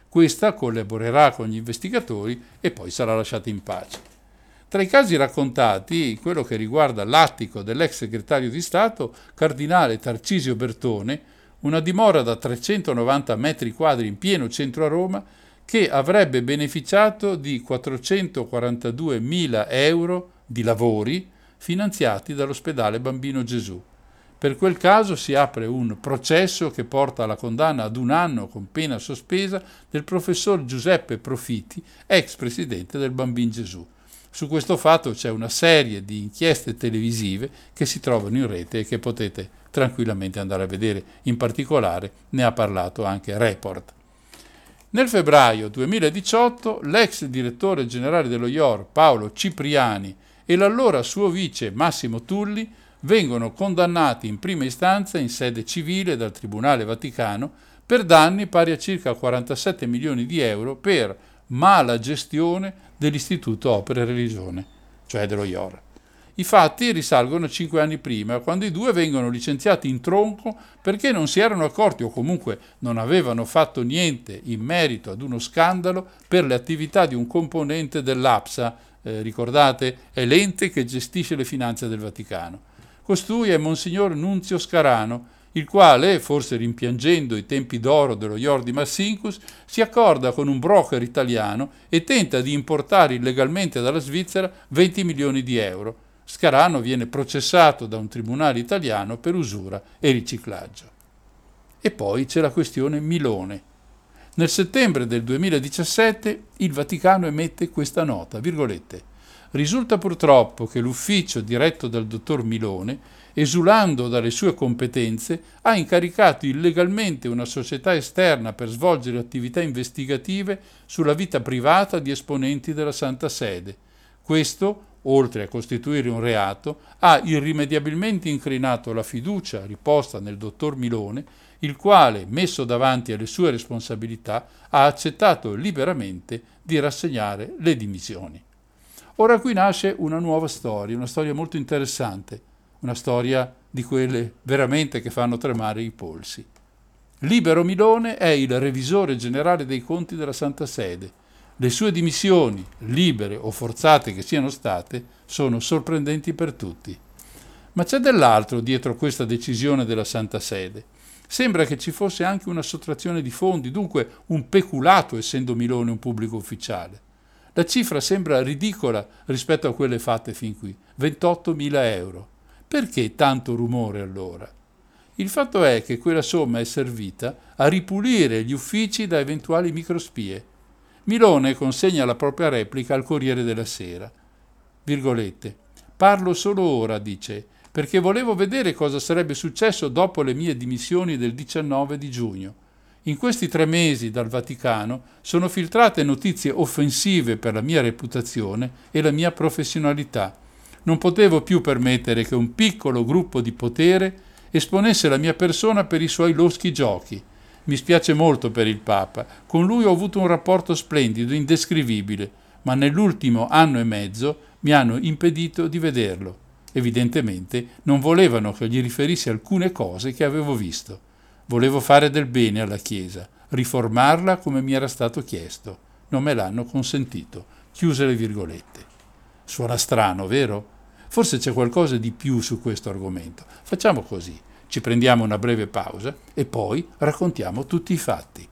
Questa collaborerà con gli investigatori e poi sarà lasciata in pace. Tra i casi raccontati, quello che riguarda l'attico dell'ex segretario di Stato, cardinale Tarcisio Bertone, una dimora da 390 metri quadri in pieno centro a Roma, che avrebbe beneficiato di 442.000 euro di lavori finanziati dall'ospedale Bambino Gesù. Per quel caso si apre un processo che porta alla condanna ad un anno con pena sospesa del professor Giuseppe Profitti, ex presidente del Bambino Gesù. Su questo fatto c'è una serie di inchieste televisive che si trovano in rete e che potete tranquillamente andare a vedere. In particolare ne ha parlato anche Report. Nel febbraio 2018 l'ex direttore generale dello IOR Paolo Cipriani e l'allora suo vice Massimo Tulli vengono condannati in prima istanza in sede civile dal Tribunale Vaticano per danni pari a circa 47 milioni di euro per mala gestione dell'Istituto Opera e Religione, cioè dello IOR. I fatti risalgono cinque anni prima, quando i due vengono licenziati in tronco perché non si erano accorti o comunque non avevano fatto niente in merito ad uno scandalo per le attività di un componente dell'APSA, eh, ricordate, è l'ente che gestisce le finanze del Vaticano. Costui è Monsignor Nunzio Scarano, il quale, forse rimpiangendo i tempi d'oro dello Jordi Massincus, si accorda con un broker italiano e tenta di importare illegalmente dalla Svizzera 20 milioni di euro. Scarano viene processato da un tribunale italiano per usura e riciclaggio. E poi c'è la questione Milone. Nel settembre del 2017 il Vaticano emette questa nota, virgolette. Risulta purtroppo che l'ufficio diretto dal dottor Milone esulando dalle sue competenze, ha incaricato illegalmente una società esterna per svolgere attività investigative sulla vita privata di esponenti della Santa Sede. Questo, oltre a costituire un reato, ha irrimediabilmente incrinato la fiducia riposta nel dottor Milone, il quale, messo davanti alle sue responsabilità, ha accettato liberamente di rassegnare le dimissioni. Ora qui nasce una nuova storia, una storia molto interessante una storia di quelle veramente che fanno tremare i polsi. Libero Milone è il revisore generale dei conti della Santa Sede. Le sue dimissioni, libere o forzate che siano state, sono sorprendenti per tutti. Ma c'è dell'altro dietro questa decisione della Santa Sede. Sembra che ci fosse anche una sottrazione di fondi, dunque un peculato essendo Milone un pubblico ufficiale. La cifra sembra ridicola rispetto a quelle fatte fin qui, 28.000 euro. Perché tanto rumore allora? Il fatto è che quella somma è servita a ripulire gli uffici da eventuali microspie. Milone consegna la propria replica al Corriere della Sera. Virgolette. Parlo solo ora, dice, perché volevo vedere cosa sarebbe successo dopo le mie dimissioni del 19 di giugno. In questi tre mesi dal Vaticano sono filtrate notizie offensive per la mia reputazione e la mia professionalità non potevo più permettere che un piccolo gruppo di potere esponesse la mia persona per i suoi loschi giochi. Mi spiace molto per il Papa, con lui ho avuto un rapporto splendido, indescrivibile, ma nell'ultimo anno e mezzo mi hanno impedito di vederlo. Evidentemente non volevano che gli riferissi alcune cose che avevo visto. Volevo fare del bene alla Chiesa, riformarla come mi era stato chiesto. Non me l'hanno consentito. Chiuse le virgolette. Suona strano, vero? Forse c'è qualcosa di più su questo argomento. Facciamo così. Ci prendiamo una breve pausa e poi raccontiamo tutti i fatti.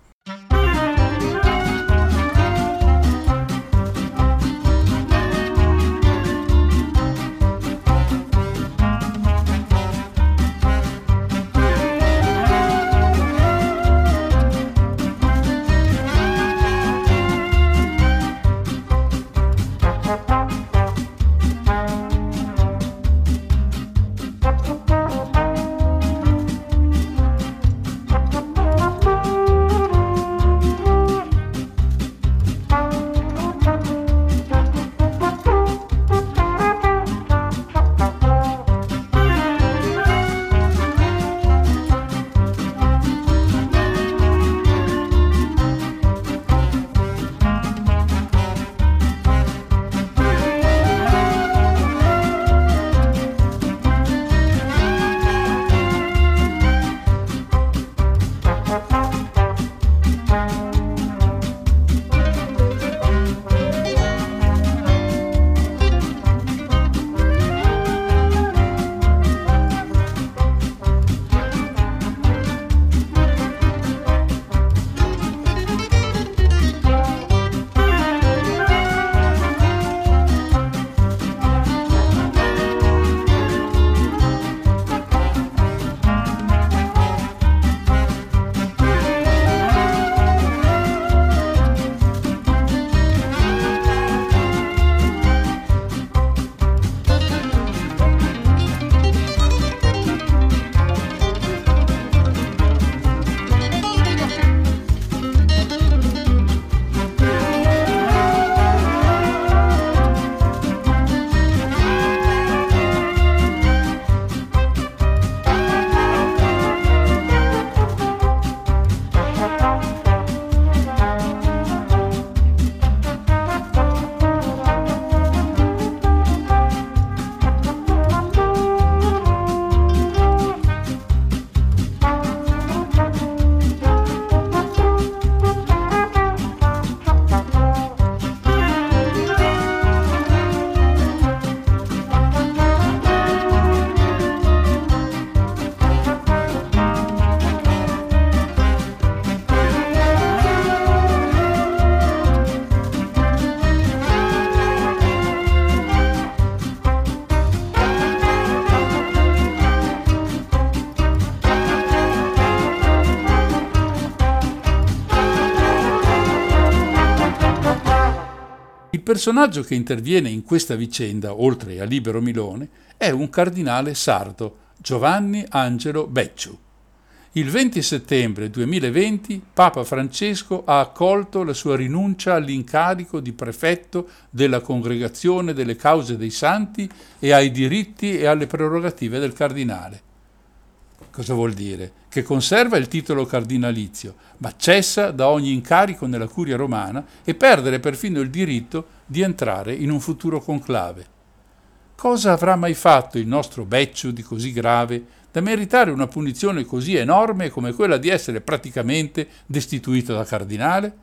Personaggio che interviene in questa vicenda, oltre a Libero Milone, è un cardinale sardo, Giovanni Angelo Becciu. Il 20 settembre 2020 Papa Francesco ha accolto la sua rinuncia all'incarico di prefetto della Congregazione delle Cause dei Santi e ai diritti e alle prerogative del cardinale. Cosa vuol dire? Che conserva il titolo cardinalizio, ma cessa da ogni incarico nella curia romana e perdere perfino il diritto di entrare in un futuro conclave. Cosa avrà mai fatto il nostro Becciu di così grave da meritare una punizione così enorme come quella di essere praticamente destituito da cardinale?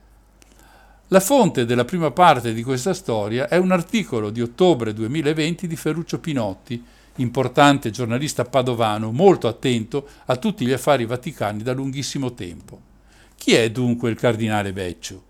La fonte della prima parte di questa storia è un articolo di ottobre 2020 di Ferruccio Pinotti, importante giornalista padovano molto attento a tutti gli affari vaticani da lunghissimo tempo. Chi è dunque il cardinale Becciu?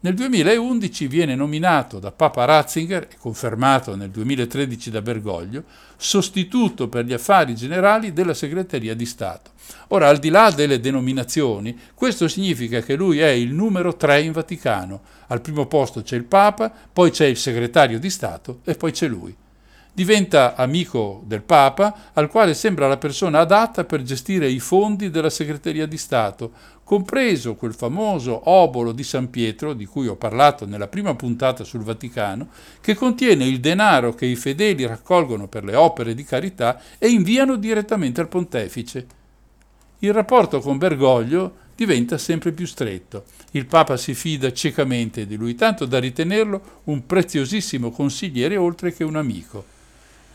Nel 2011 viene nominato da Papa Ratzinger e confermato nel 2013 da Bergoglio sostituto per gli affari generali della segreteria di Stato. Ora, al di là delle denominazioni, questo significa che lui è il numero 3 in Vaticano. Al primo posto c'è il Papa, poi c'è il segretario di Stato e poi c'è lui diventa amico del Papa, al quale sembra la persona adatta per gestire i fondi della segreteria di Stato, compreso quel famoso obolo di San Pietro, di cui ho parlato nella prima puntata sul Vaticano, che contiene il denaro che i fedeli raccolgono per le opere di carità e inviano direttamente al pontefice. Il rapporto con Bergoglio diventa sempre più stretto. Il Papa si fida ciecamente di lui, tanto da ritenerlo un preziosissimo consigliere oltre che un amico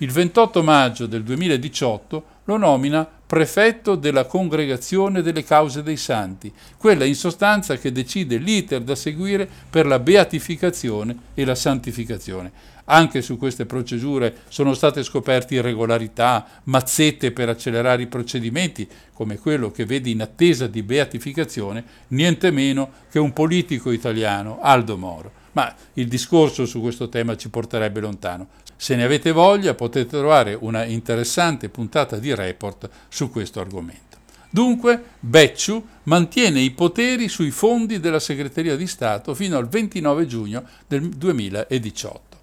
il 28 maggio del 2018 lo nomina prefetto della congregazione delle cause dei santi, quella in sostanza che decide l'iter da seguire per la beatificazione e la santificazione. Anche su queste procedure sono state scoperte irregolarità, mazzette per accelerare i procedimenti, come quello che vede in attesa di beatificazione niente meno che un politico italiano, Aldo Moro. Ma il discorso su questo tema ci porterebbe lontano. Se ne avete voglia potete trovare una interessante puntata di report su questo argomento. Dunque, Becciu mantiene i poteri sui fondi della Segreteria di Stato fino al 29 giugno del 2018.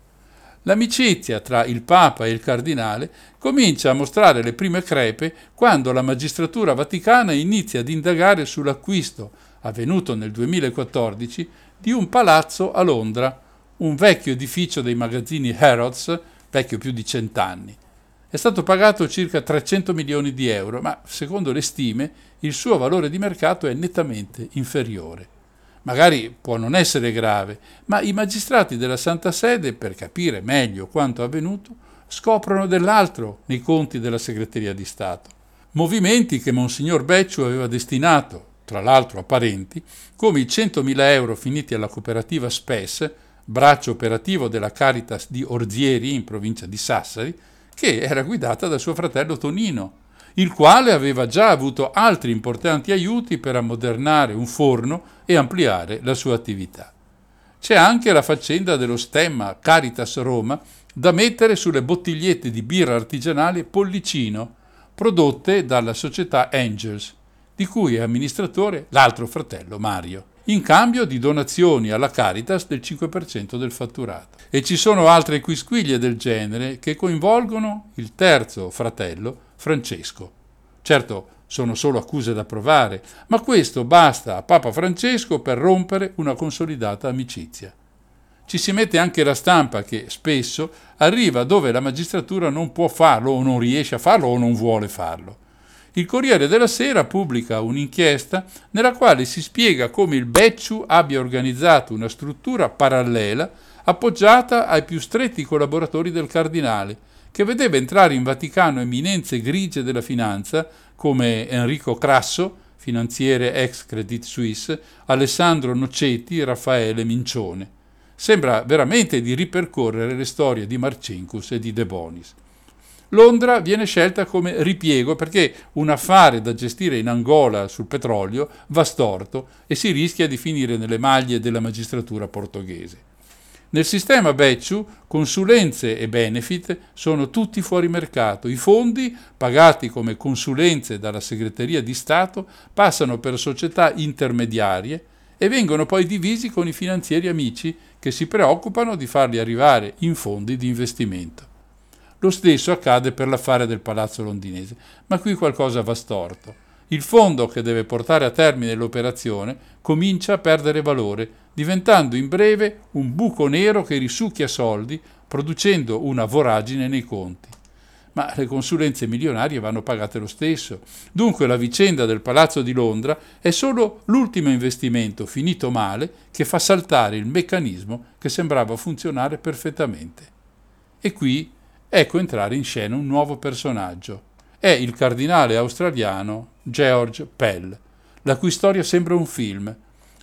L'amicizia tra il Papa e il Cardinale comincia a mostrare le prime crepe quando la magistratura vaticana inizia ad indagare sull'acquisto, avvenuto nel 2014, di un palazzo a Londra, un vecchio edificio dei magazzini Harrods, vecchio più di cent'anni. È stato pagato circa 300 milioni di euro, ma secondo le stime il suo valore di mercato è nettamente inferiore. Magari può non essere grave, ma i magistrati della Santa Sede, per capire meglio quanto avvenuto, scoprono dell'altro nei conti della Segreteria di Stato. Movimenti che Monsignor Becciu aveva destinato, tra l'altro a parenti, come i 100.000 euro finiti alla cooperativa SPES, braccio operativo della Caritas di Orzieri in provincia di Sassari, che era guidata da suo fratello Tonino, il quale aveva già avuto altri importanti aiuti per ammodernare un forno e ampliare la sua attività. C'è anche la faccenda dello stemma Caritas Roma da mettere sulle bottigliette di birra artigianale Pollicino, prodotte dalla società Angels, di cui è amministratore l'altro fratello Mario, in cambio di donazioni alla Caritas del 5% del fatturato. E ci sono altre quisquiglie del genere che coinvolgono il terzo fratello, Francesco. Certo, sono solo accuse da provare, ma questo basta a Papa Francesco per rompere una consolidata amicizia. Ci si mette anche la stampa che spesso arriva dove la magistratura non può farlo o non riesce a farlo o non vuole farlo. Il Corriere della Sera pubblica un'inchiesta nella quale si spiega come il Becciu abbia organizzato una struttura parallela appoggiata ai più stretti collaboratori del cardinale, che vedeva entrare in Vaticano eminenze grigie della finanza come Enrico Crasso, finanziere ex Credit Suisse, Alessandro Nocetti, Raffaele Mincione. Sembra veramente di ripercorrere le storie di Marcinkus e di De Bonis. Londra viene scelta come ripiego perché un affare da gestire in Angola sul petrolio va storto e si rischia di finire nelle maglie della magistratura portoghese. Nel sistema Becciu consulenze e benefit sono tutti fuori mercato. I fondi, pagati come consulenze dalla segreteria di Stato, passano per società intermediarie e vengono poi divisi con i finanzieri amici che si preoccupano di farli arrivare in fondi di investimento. Lo stesso accade per l'affare del palazzo londinese, ma qui qualcosa va storto. Il fondo che deve portare a termine l'operazione comincia a perdere valore diventando in breve un buco nero che risucchia soldi, producendo una voragine nei conti. Ma le consulenze milionarie vanno pagate lo stesso. Dunque la vicenda del Palazzo di Londra è solo l'ultimo investimento finito male che fa saltare il meccanismo che sembrava funzionare perfettamente. E qui ecco entrare in scena un nuovo personaggio. È il cardinale australiano George Pell, la cui storia sembra un film,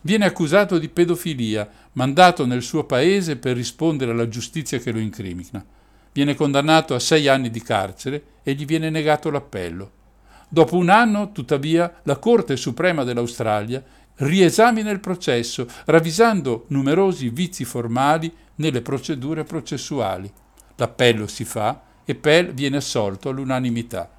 Viene accusato di pedofilia, mandato nel suo paese per rispondere alla giustizia che lo incrimina. Viene condannato a sei anni di carcere e gli viene negato l'appello. Dopo un anno, tuttavia, la Corte Suprema dell'Australia riesamina il processo, ravvisando numerosi vizi formali nelle procedure processuali. L'appello si fa e Pell viene assolto all'unanimità.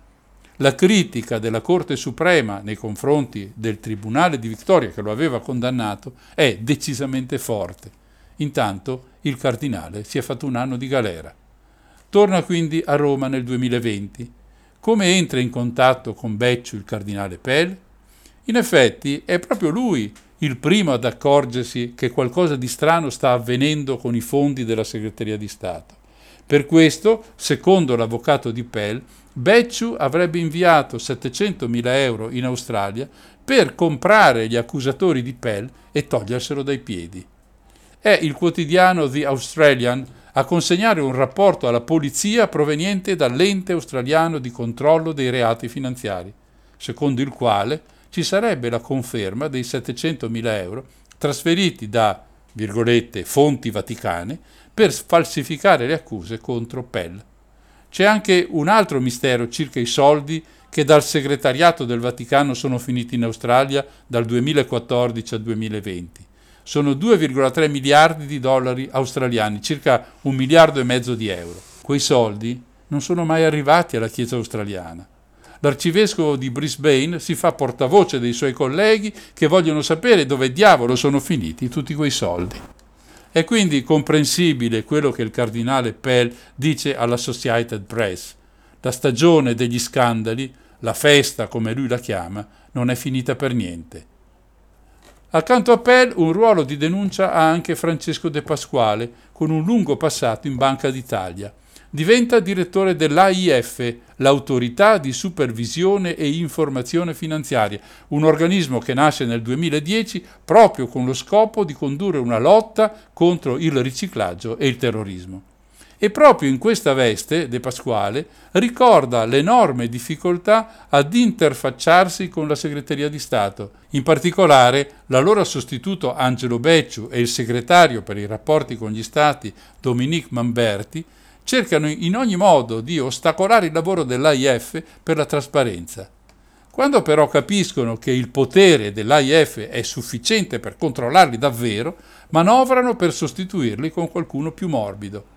La critica della Corte Suprema nei confronti del Tribunale di Vittoria che lo aveva condannato è decisamente forte. Intanto il cardinale si è fatto un anno di galera. Torna quindi a Roma nel 2020. Come entra in contatto con Becciu il cardinale Pell? In effetti è proprio lui il primo ad accorgersi che qualcosa di strano sta avvenendo con i fondi della Segreteria di Stato. Per questo, secondo l'avvocato di Pell, Becciu avrebbe inviato 700.000 euro in Australia per comprare gli accusatori di Pell e toglierselo dai piedi. È il quotidiano The Australian a consegnare un rapporto alla polizia proveniente dall'ente australiano di controllo dei reati finanziari, secondo il quale ci sarebbe la conferma dei 700.000 euro trasferiti da, virgolette, fonti vaticane per falsificare le accuse contro Pell. C'è anche un altro mistero circa i soldi che dal segretariato del Vaticano sono finiti in Australia dal 2014 al 2020. Sono 2,3 miliardi di dollari australiani, circa un miliardo e mezzo di euro. Quei soldi non sono mai arrivati alla Chiesa australiana. L'arcivescovo di Brisbane si fa portavoce dei suoi colleghi che vogliono sapere dove diavolo sono finiti tutti quei soldi. È quindi comprensibile quello che il cardinale Pell dice all'Associated Press. La stagione degli scandali, la festa come lui la chiama, non è finita per niente. Accanto a Pell un ruolo di denuncia ha anche Francesco De Pasquale, con un lungo passato in Banca d'Italia. Diventa direttore dell'AIF, l'Autorità di Supervisione e Informazione Finanziaria, un organismo che nasce nel 2010 proprio con lo scopo di condurre una lotta contro il riciclaggio e il terrorismo. E proprio in questa veste De Pasquale ricorda l'enorme difficoltà ad interfacciarsi con la segreteria di Stato. In particolare, l'allora sostituto Angelo Becciu e il segretario per i rapporti con gli Stati Dominique Mamberti cercano in ogni modo di ostacolare il lavoro dell'AIF per la trasparenza. Quando però capiscono che il potere dell'AIF è sufficiente per controllarli davvero, manovrano per sostituirli con qualcuno più morbido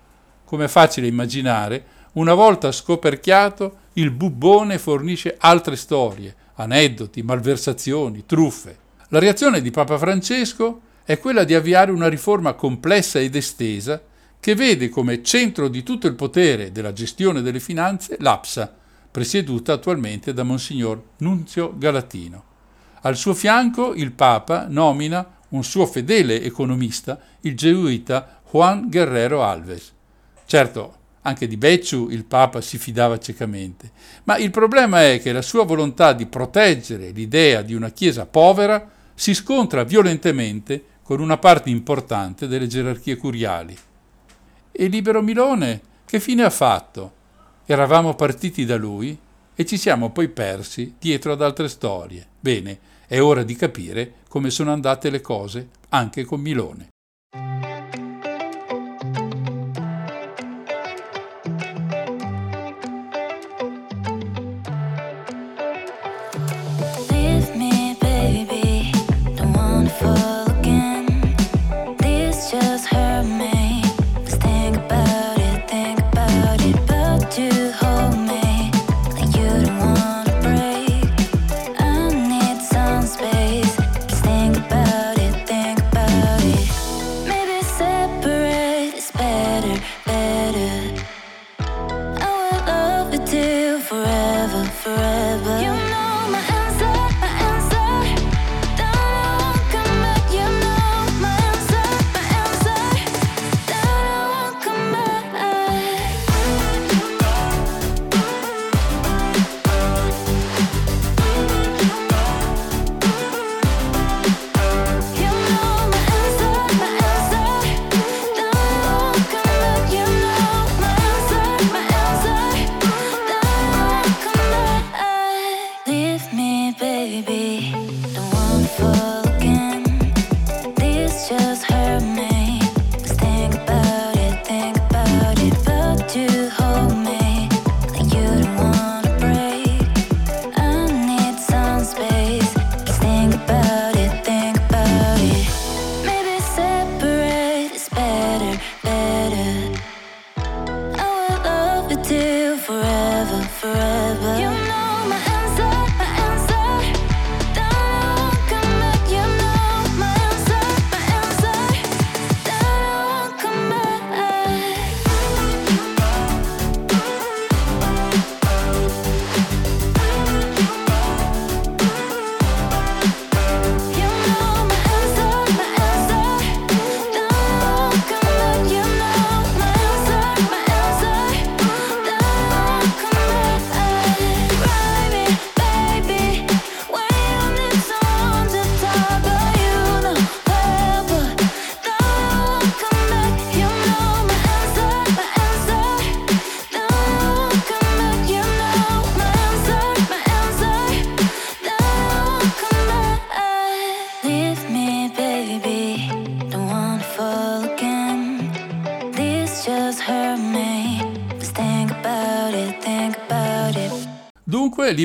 come è facile immaginare, una volta scoperchiato, il bubbone fornisce altre storie, aneddoti, malversazioni, truffe. La reazione di Papa Francesco è quella di avviare una riforma complessa ed estesa che vede come centro di tutto il potere della gestione delle finanze l'APSA, presieduta attualmente da Monsignor Nunzio Galatino. Al suo fianco il Papa nomina un suo fedele economista, il gesuita Juan Guerrero Alves. Certo, anche di Becciu il Papa si fidava ciecamente, ma il problema è che la sua volontà di proteggere l'idea di una Chiesa povera si scontra violentemente con una parte importante delle gerarchie curiali. E Libero Milone che fine ha fatto? Eravamo partiti da lui e ci siamo poi persi dietro ad altre storie. Bene, è ora di capire come sono andate le cose anche con Milone.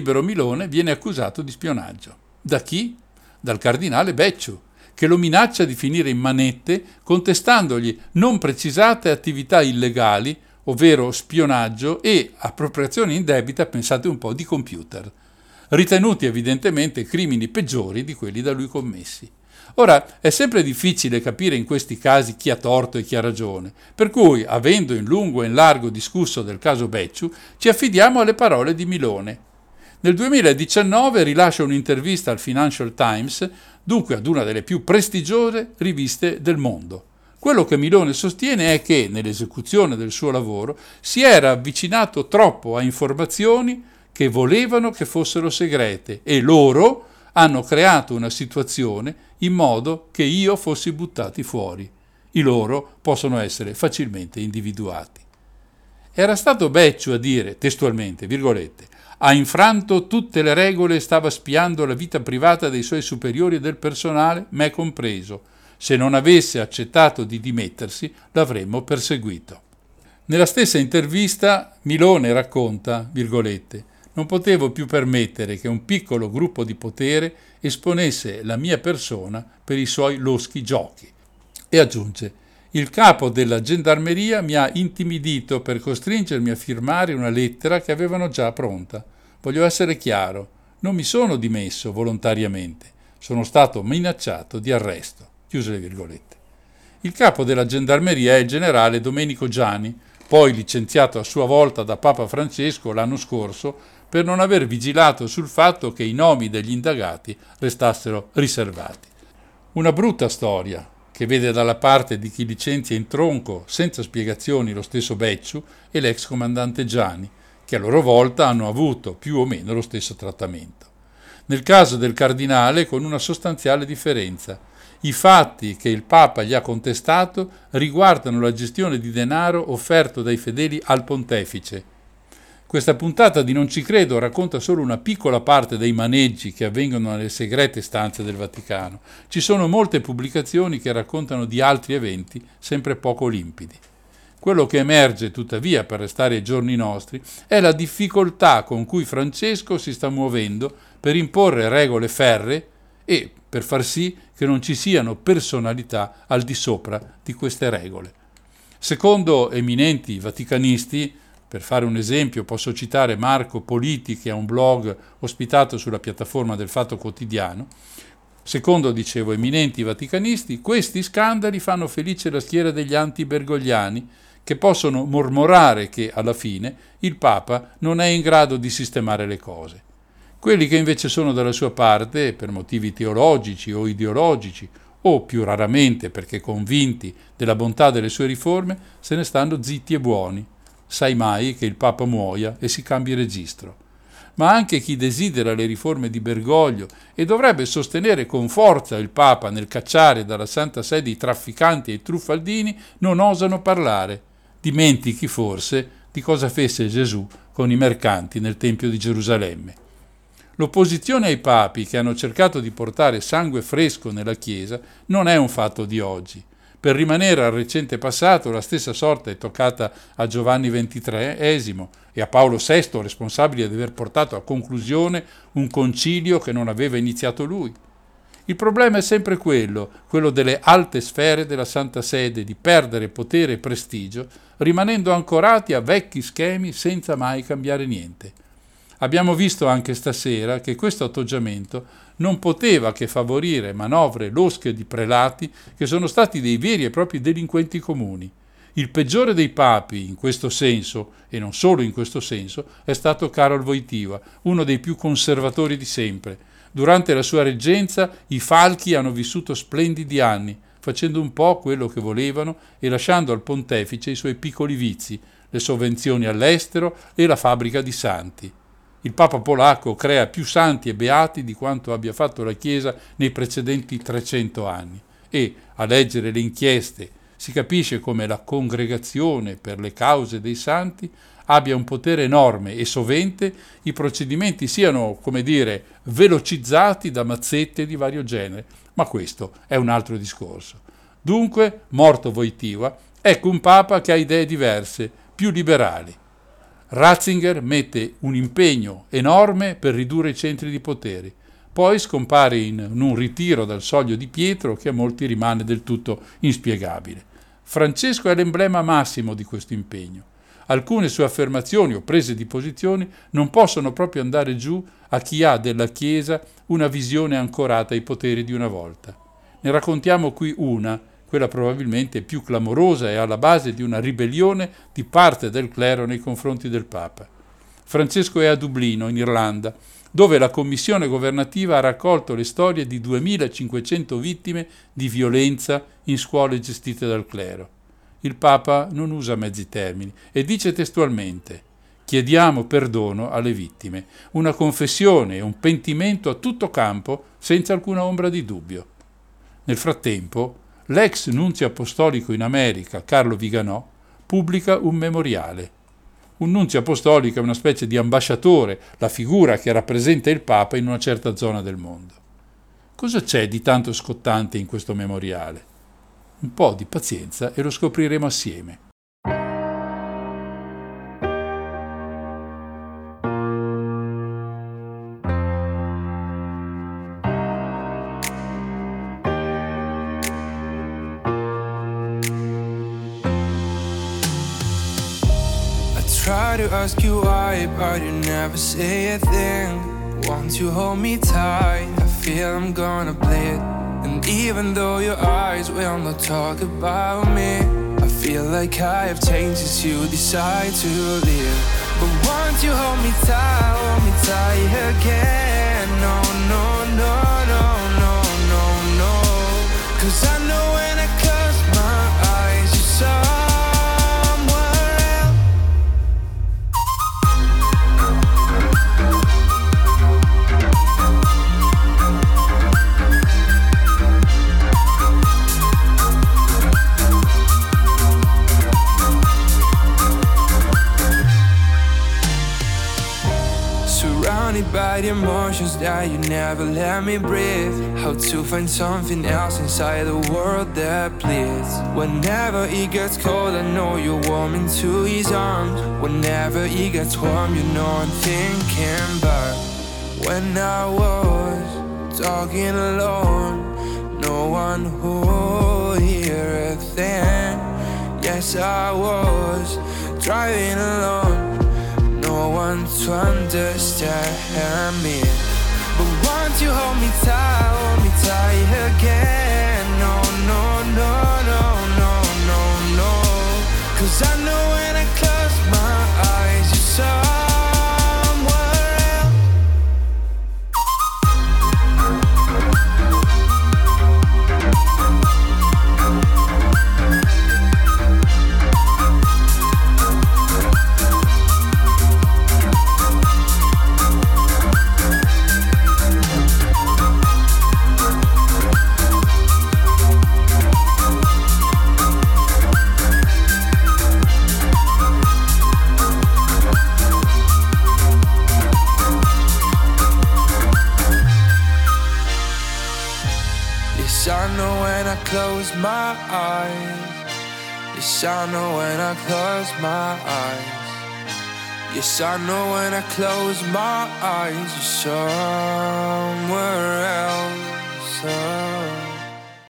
Libero Milone viene accusato di spionaggio. Da chi? Dal cardinale Becciu, che lo minaccia di finire in manette contestandogli non precisate attività illegali, ovvero spionaggio e appropriazione indebita, pensate un po', di computer, ritenuti evidentemente crimini peggiori di quelli da lui commessi. Ora, è sempre difficile capire in questi casi chi ha torto e chi ha ragione, per cui, avendo in lungo e in largo discusso del caso Becciu, ci affidiamo alle parole di Milone. Nel 2019 rilascia un'intervista al Financial Times, dunque ad una delle più prestigiose riviste del mondo. Quello che Milone sostiene è che, nell'esecuzione del suo lavoro, si era avvicinato troppo a informazioni che volevano che fossero segrete e loro hanno creato una situazione in modo che io fossi buttati fuori. I loro possono essere facilmente individuati. Era stato Becciu a dire, testualmente, virgolette, ha infranto tutte le regole e stava spiando la vita privata dei suoi superiori e del personale, me compreso. Se non avesse accettato di dimettersi, l'avremmo perseguito. Nella stessa intervista Milone racconta, virgolette, non potevo più permettere che un piccolo gruppo di potere esponesse la mia persona per i suoi loschi giochi. E aggiunge, il capo della gendarmeria mi ha intimidito per costringermi a firmare una lettera che avevano già pronta. Voglio essere chiaro, non mi sono dimesso volontariamente, sono stato minacciato di arresto. Chiuse le virgolette. Il capo della gendarmeria è il generale Domenico Gianni, poi licenziato a sua volta da Papa Francesco l'anno scorso per non aver vigilato sul fatto che i nomi degli indagati restassero riservati. Una brutta storia che vede dalla parte di chi licenzia in tronco senza spiegazioni lo stesso Becciu e l'ex comandante Gianni, che a loro volta hanno avuto più o meno lo stesso trattamento. Nel caso del cardinale con una sostanziale differenza. I fatti che il Papa gli ha contestato riguardano la gestione di denaro offerto dai fedeli al pontefice, questa puntata di Non ci credo racconta solo una piccola parte dei maneggi che avvengono nelle segrete stanze del Vaticano. Ci sono molte pubblicazioni che raccontano di altri eventi sempre poco limpidi. Quello che emerge tuttavia per restare ai giorni nostri è la difficoltà con cui Francesco si sta muovendo per imporre regole ferre e per far sì che non ci siano personalità al di sopra di queste regole. Secondo eminenti vaticanisti, per fare un esempio posso citare Marco Politi che ha un blog ospitato sulla piattaforma del Fatto Quotidiano. Secondo, dicevo, eminenti vaticanisti, questi scandali fanno felice la schiera degli anti-bergogliani che possono mormorare che, alla fine, il Papa non è in grado di sistemare le cose. Quelli che invece sono dalla sua parte, per motivi teologici o ideologici, o più raramente perché convinti della bontà delle sue riforme, se ne stanno zitti e buoni, sai mai che il Papa muoia e si cambi registro. Ma anche chi desidera le riforme di Bergoglio e dovrebbe sostenere con forza il Papa nel cacciare dalla Santa Sede i trafficanti e i truffaldini non osano parlare. Dimentichi forse di cosa fece Gesù con i mercanti nel Tempio di Gerusalemme. L'opposizione ai papi che hanno cercato di portare sangue fresco nella Chiesa non è un fatto di oggi. Per rimanere al recente passato, la stessa sorte è toccata a Giovanni XXIII e a Paolo VI, responsabile di aver portato a conclusione un concilio che non aveva iniziato lui. Il problema è sempre quello, quello delle alte sfere della Santa Sede, di perdere potere e prestigio, rimanendo ancorati a vecchi schemi senza mai cambiare niente. Abbiamo visto anche stasera che questo atteggiamento non poteva che favorire manovre losche di prelati che sono stati dei veri e propri delinquenti comuni. Il peggiore dei papi in questo senso, e non solo in questo senso, è stato Karol Wojtyła, uno dei più conservatori di sempre. Durante la sua reggenza i falchi hanno vissuto splendidi anni, facendo un po' quello che volevano e lasciando al pontefice i suoi piccoli vizi, le sovvenzioni all'estero e la fabbrica di santi. Il Papa polacco crea più santi e beati di quanto abbia fatto la Chiesa nei precedenti 300 anni e, a leggere le inchieste, si capisce come la congregazione per le cause dei santi abbia un potere enorme e sovente i procedimenti siano, come dire, velocizzati da mazzette di vario genere, ma questo è un altro discorso. Dunque, morto Voitiva, ecco un Papa che ha idee diverse, più liberali. Ratzinger mette un impegno enorme per ridurre i centri di potere, poi scompare in un ritiro dal soglio di Pietro che a molti rimane del tutto inspiegabile. Francesco è l'emblema massimo di questo impegno. Alcune sue affermazioni o prese di posizione non possono proprio andare giù a chi ha della Chiesa una visione ancorata ai poteri di una volta. Ne raccontiamo qui una, quella probabilmente più clamorosa e alla base di una ribellione di parte del clero nei confronti del Papa. Francesco è a Dublino, in Irlanda, dove la commissione governativa ha raccolto le storie di 2500 vittime di violenza in scuole gestite dal clero. Il Papa non usa mezzi termini e dice testualmente chiediamo perdono alle vittime, una confessione e un pentimento a tutto campo senza alcuna ombra di dubbio. Nel frattempo, l'ex nunzio apostolico in America, Carlo Viganò, pubblica un memoriale. Un nunzio apostolico è una specie di ambasciatore, la figura che rappresenta il Papa in una certa zona del mondo. Cosa c'è di tanto scottante in questo memoriale? Un po' di pazienza e lo scopriremo assieme. Ask you why, but you never say a thing. Won't you hold me tight? I feel I'm gonna bleed. And even though your eyes will not talk about me, I feel like I have changed since you decide to leave. But won't you hold me tight, hold me tight again? No, no, no, no, no, no, no. Cause I know when I that you never let me breathe. How to find something else inside the world that bleeds. Whenever it gets cold, I know you're warm into his arms. Whenever it gets warm, you know I'm thinking back. When I was talking alone, no one would hear a thing. Yes, I was driving alone no one to understand me. You hold me tight, hold me tight again? No, no, no, no, no, no, no. Cause I know when I close my eyes, you saw. Eyes. Yes, I know when I close my eyes. Yes, I know when I close my eyes. You're somewhere else.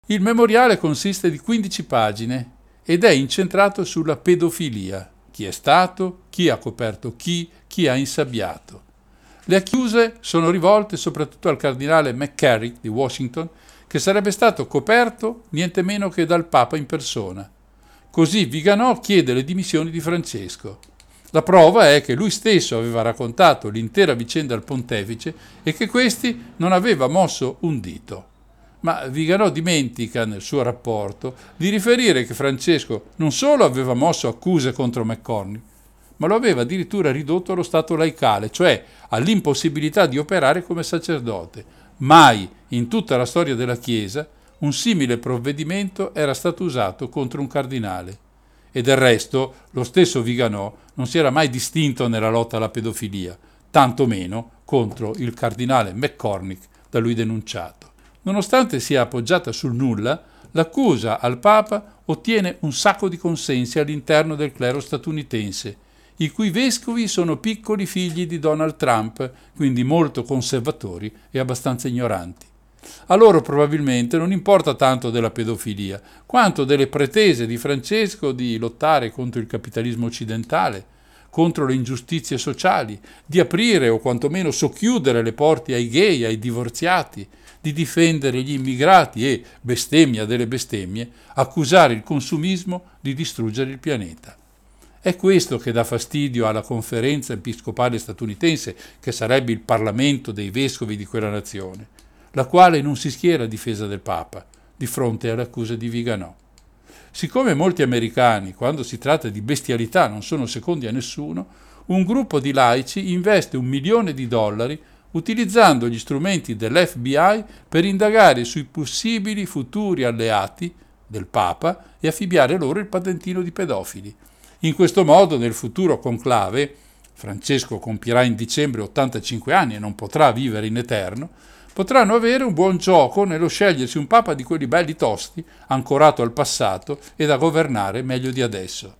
Il memoriale consiste di 15 pagine ed è incentrato sulla pedofilia. Chi è stato, chi ha coperto chi, chi ha insabbiato. Le accuse sono rivolte soprattutto al cardinale McCarrick di Washington che sarebbe stato coperto niente meno che dal Papa in persona. Così Viganò chiede le dimissioni di Francesco. La prova è che lui stesso aveva raccontato l'intera vicenda al pontefice e che questi non aveva mosso un dito. Ma Viganò dimentica nel suo rapporto di riferire che Francesco non solo aveva mosso accuse contro McCormick, ma lo aveva addirittura ridotto allo stato laicale, cioè all'impossibilità di operare come sacerdote, Mai in tutta la storia della Chiesa un simile provvedimento era stato usato contro un cardinale. E del resto lo stesso Viganò non si era mai distinto nella lotta alla pedofilia, tanto meno contro il cardinale McCormick da lui denunciato. Nonostante sia appoggiata sul nulla, l'accusa al Papa ottiene un sacco di consensi all'interno del clero statunitense, i cui vescovi sono piccoli figli di Donald Trump, quindi molto conservatori e abbastanza ignoranti. A loro probabilmente non importa tanto della pedofilia, quanto delle pretese di Francesco di lottare contro il capitalismo occidentale, contro le ingiustizie sociali, di aprire o quantomeno socchiudere le porte ai gay, ai divorziati, di difendere gli immigrati e, bestemmia delle bestemmie, accusare il consumismo di distruggere il pianeta. È questo che dà fastidio alla conferenza episcopale statunitense, che sarebbe il Parlamento dei vescovi di quella nazione la quale non si schiera a difesa del Papa di fronte alle accuse di Viganò. Siccome molti americani, quando si tratta di bestialità, non sono secondi a nessuno, un gruppo di laici investe un milione di dollari utilizzando gli strumenti dell'FBI per indagare sui possibili futuri alleati del Papa e affibbiare loro il patentino di pedofili. In questo modo, nel futuro conclave, Francesco compirà in dicembre 85 anni e non potrà vivere in eterno, potranno avere un buon gioco nello scegliersi un papa di quelli belli tosti, ancorato al passato e da governare meglio di adesso.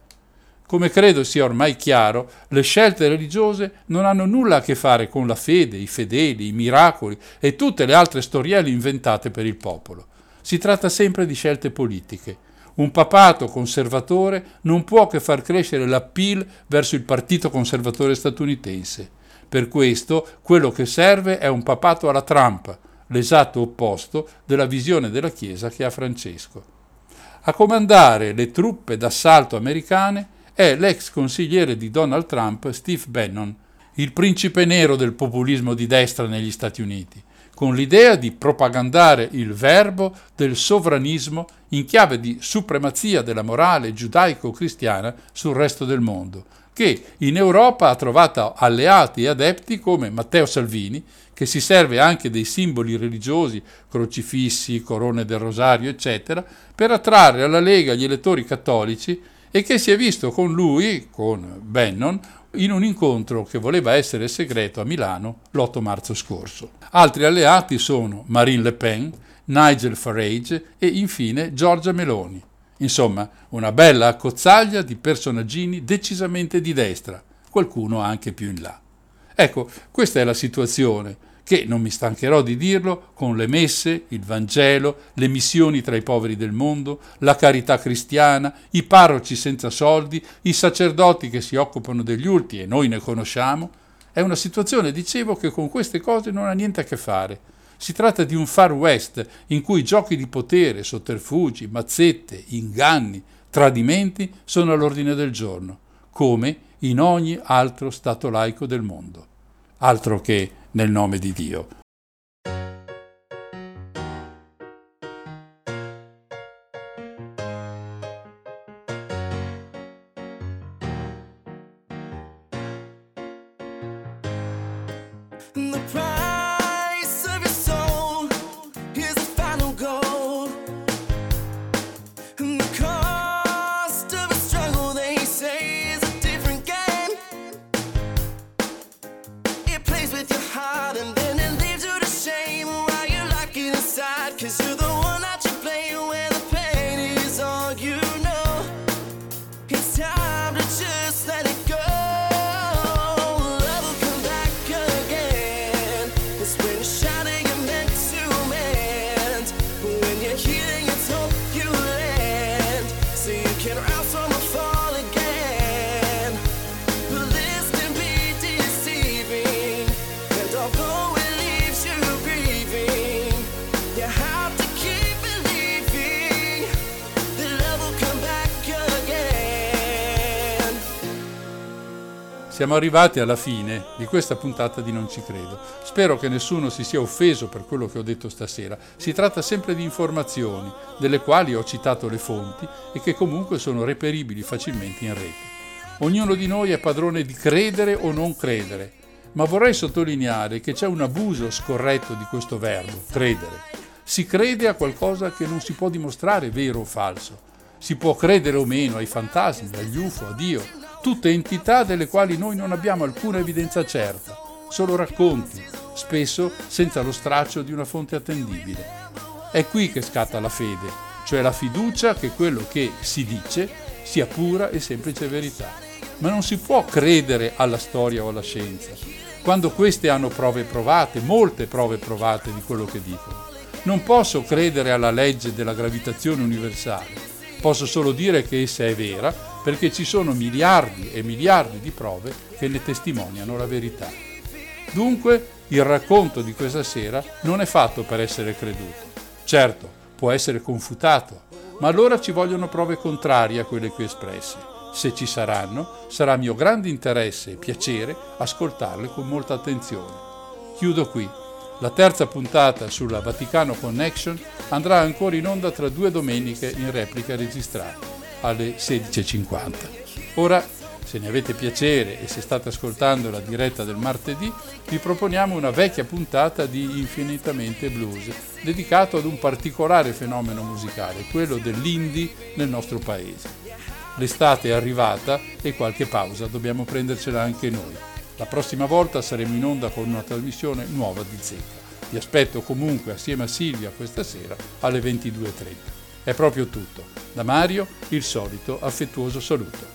Come credo sia ormai chiaro, le scelte religiose non hanno nulla a che fare con la fede, i fedeli, i miracoli e tutte le altre storielle inventate per il popolo. Si tratta sempre di scelte politiche. Un papato conservatore non può che far crescere l'appeal verso il partito conservatore statunitense. Per questo quello che serve è un papato alla Trump, l'esatto opposto della visione della Chiesa che ha Francesco. A comandare le truppe d'assalto americane è l'ex consigliere di Donald Trump Steve Bannon, il principe nero del populismo di destra negli Stati Uniti, con l'idea di propagandare il verbo del sovranismo in chiave di supremazia della morale giudaico-cristiana sul resto del mondo, che in Europa ha trovato alleati e adepti come Matteo Salvini, che si serve anche dei simboli religiosi, crocifissi, corone del rosario, eccetera, per attrarre alla Lega gli elettori cattolici e che si è visto con lui, con Bannon, in un incontro che voleva essere segreto a Milano l'8 marzo scorso. Altri alleati sono Marine Le Pen, Nigel Farage e infine Giorgia Meloni. Insomma, una bella accozzaglia di personaggini decisamente di destra, qualcuno anche più in là. Ecco, questa è la situazione che, non mi stancherò di dirlo, con le messe, il Vangelo, le missioni tra i poveri del mondo, la carità cristiana, i parroci senza soldi, i sacerdoti che si occupano degli urti e noi ne conosciamo, è una situazione, dicevo, che con queste cose non ha niente a che fare si tratta di un Far West in cui giochi di potere, sotterfugi, mazzette, inganni, tradimenti sono all'ordine del giorno, come in ogni altro Stato laico del mondo. Altro che nel nome di Dio. Siamo arrivati alla fine di questa puntata di Non ci credo. Spero che nessuno si sia offeso per quello che ho detto stasera. Si tratta sempre di informazioni, delle quali ho citato le fonti e che comunque sono reperibili facilmente in rete. Ognuno di noi è padrone di credere o non credere, ma vorrei sottolineare che c'è un abuso scorretto di questo verbo, credere. Si crede a qualcosa che non si può dimostrare vero o falso. Si può credere o meno ai fantasmi, agli UFO, a Dio, tutte entità delle quali noi non abbiamo alcuna evidenza certa, solo racconti, spesso senza lo straccio di una fonte attendibile. È qui che scatta la fede, cioè la fiducia che quello che si dice sia pura e semplice verità. ma non si può credere alla storia o alla scienza, quando queste hanno prove provate, molte prove provate di quello che dicono. Non posso credere alla legge della gravitazione universale, posso solo dire che essa è vera perché ci sono miliardi e miliardi di prove che ne testimoniano la verità. Dunque il racconto di questa sera non è fatto per essere creduto. Certo, può essere confutato, ma allora ci vogliono prove contrarie a quelle qui espresse. Se ci saranno, sarà mio grande interesse e piacere ascoltarle con molta attenzione. Chiudo qui. La terza puntata sulla Vaticano Connection andrà ancora in onda tra due domeniche in replica registrata alle 16.50. Ora, se ne avete piacere e se state ascoltando la diretta del martedì, vi proponiamo una vecchia puntata di Infinitamente Blues, dedicato ad un particolare fenomeno musicale, quello dell'indie nel nostro paese. L'estate è arrivata e qualche pausa dobbiamo prendercela anche noi. La prossima volta saremo in onda con una trasmissione nuova di Zecca. Vi aspetto comunque assieme a Silvia questa sera alle 22.30. È proprio tutto. Da Mario il solito affettuoso saluto.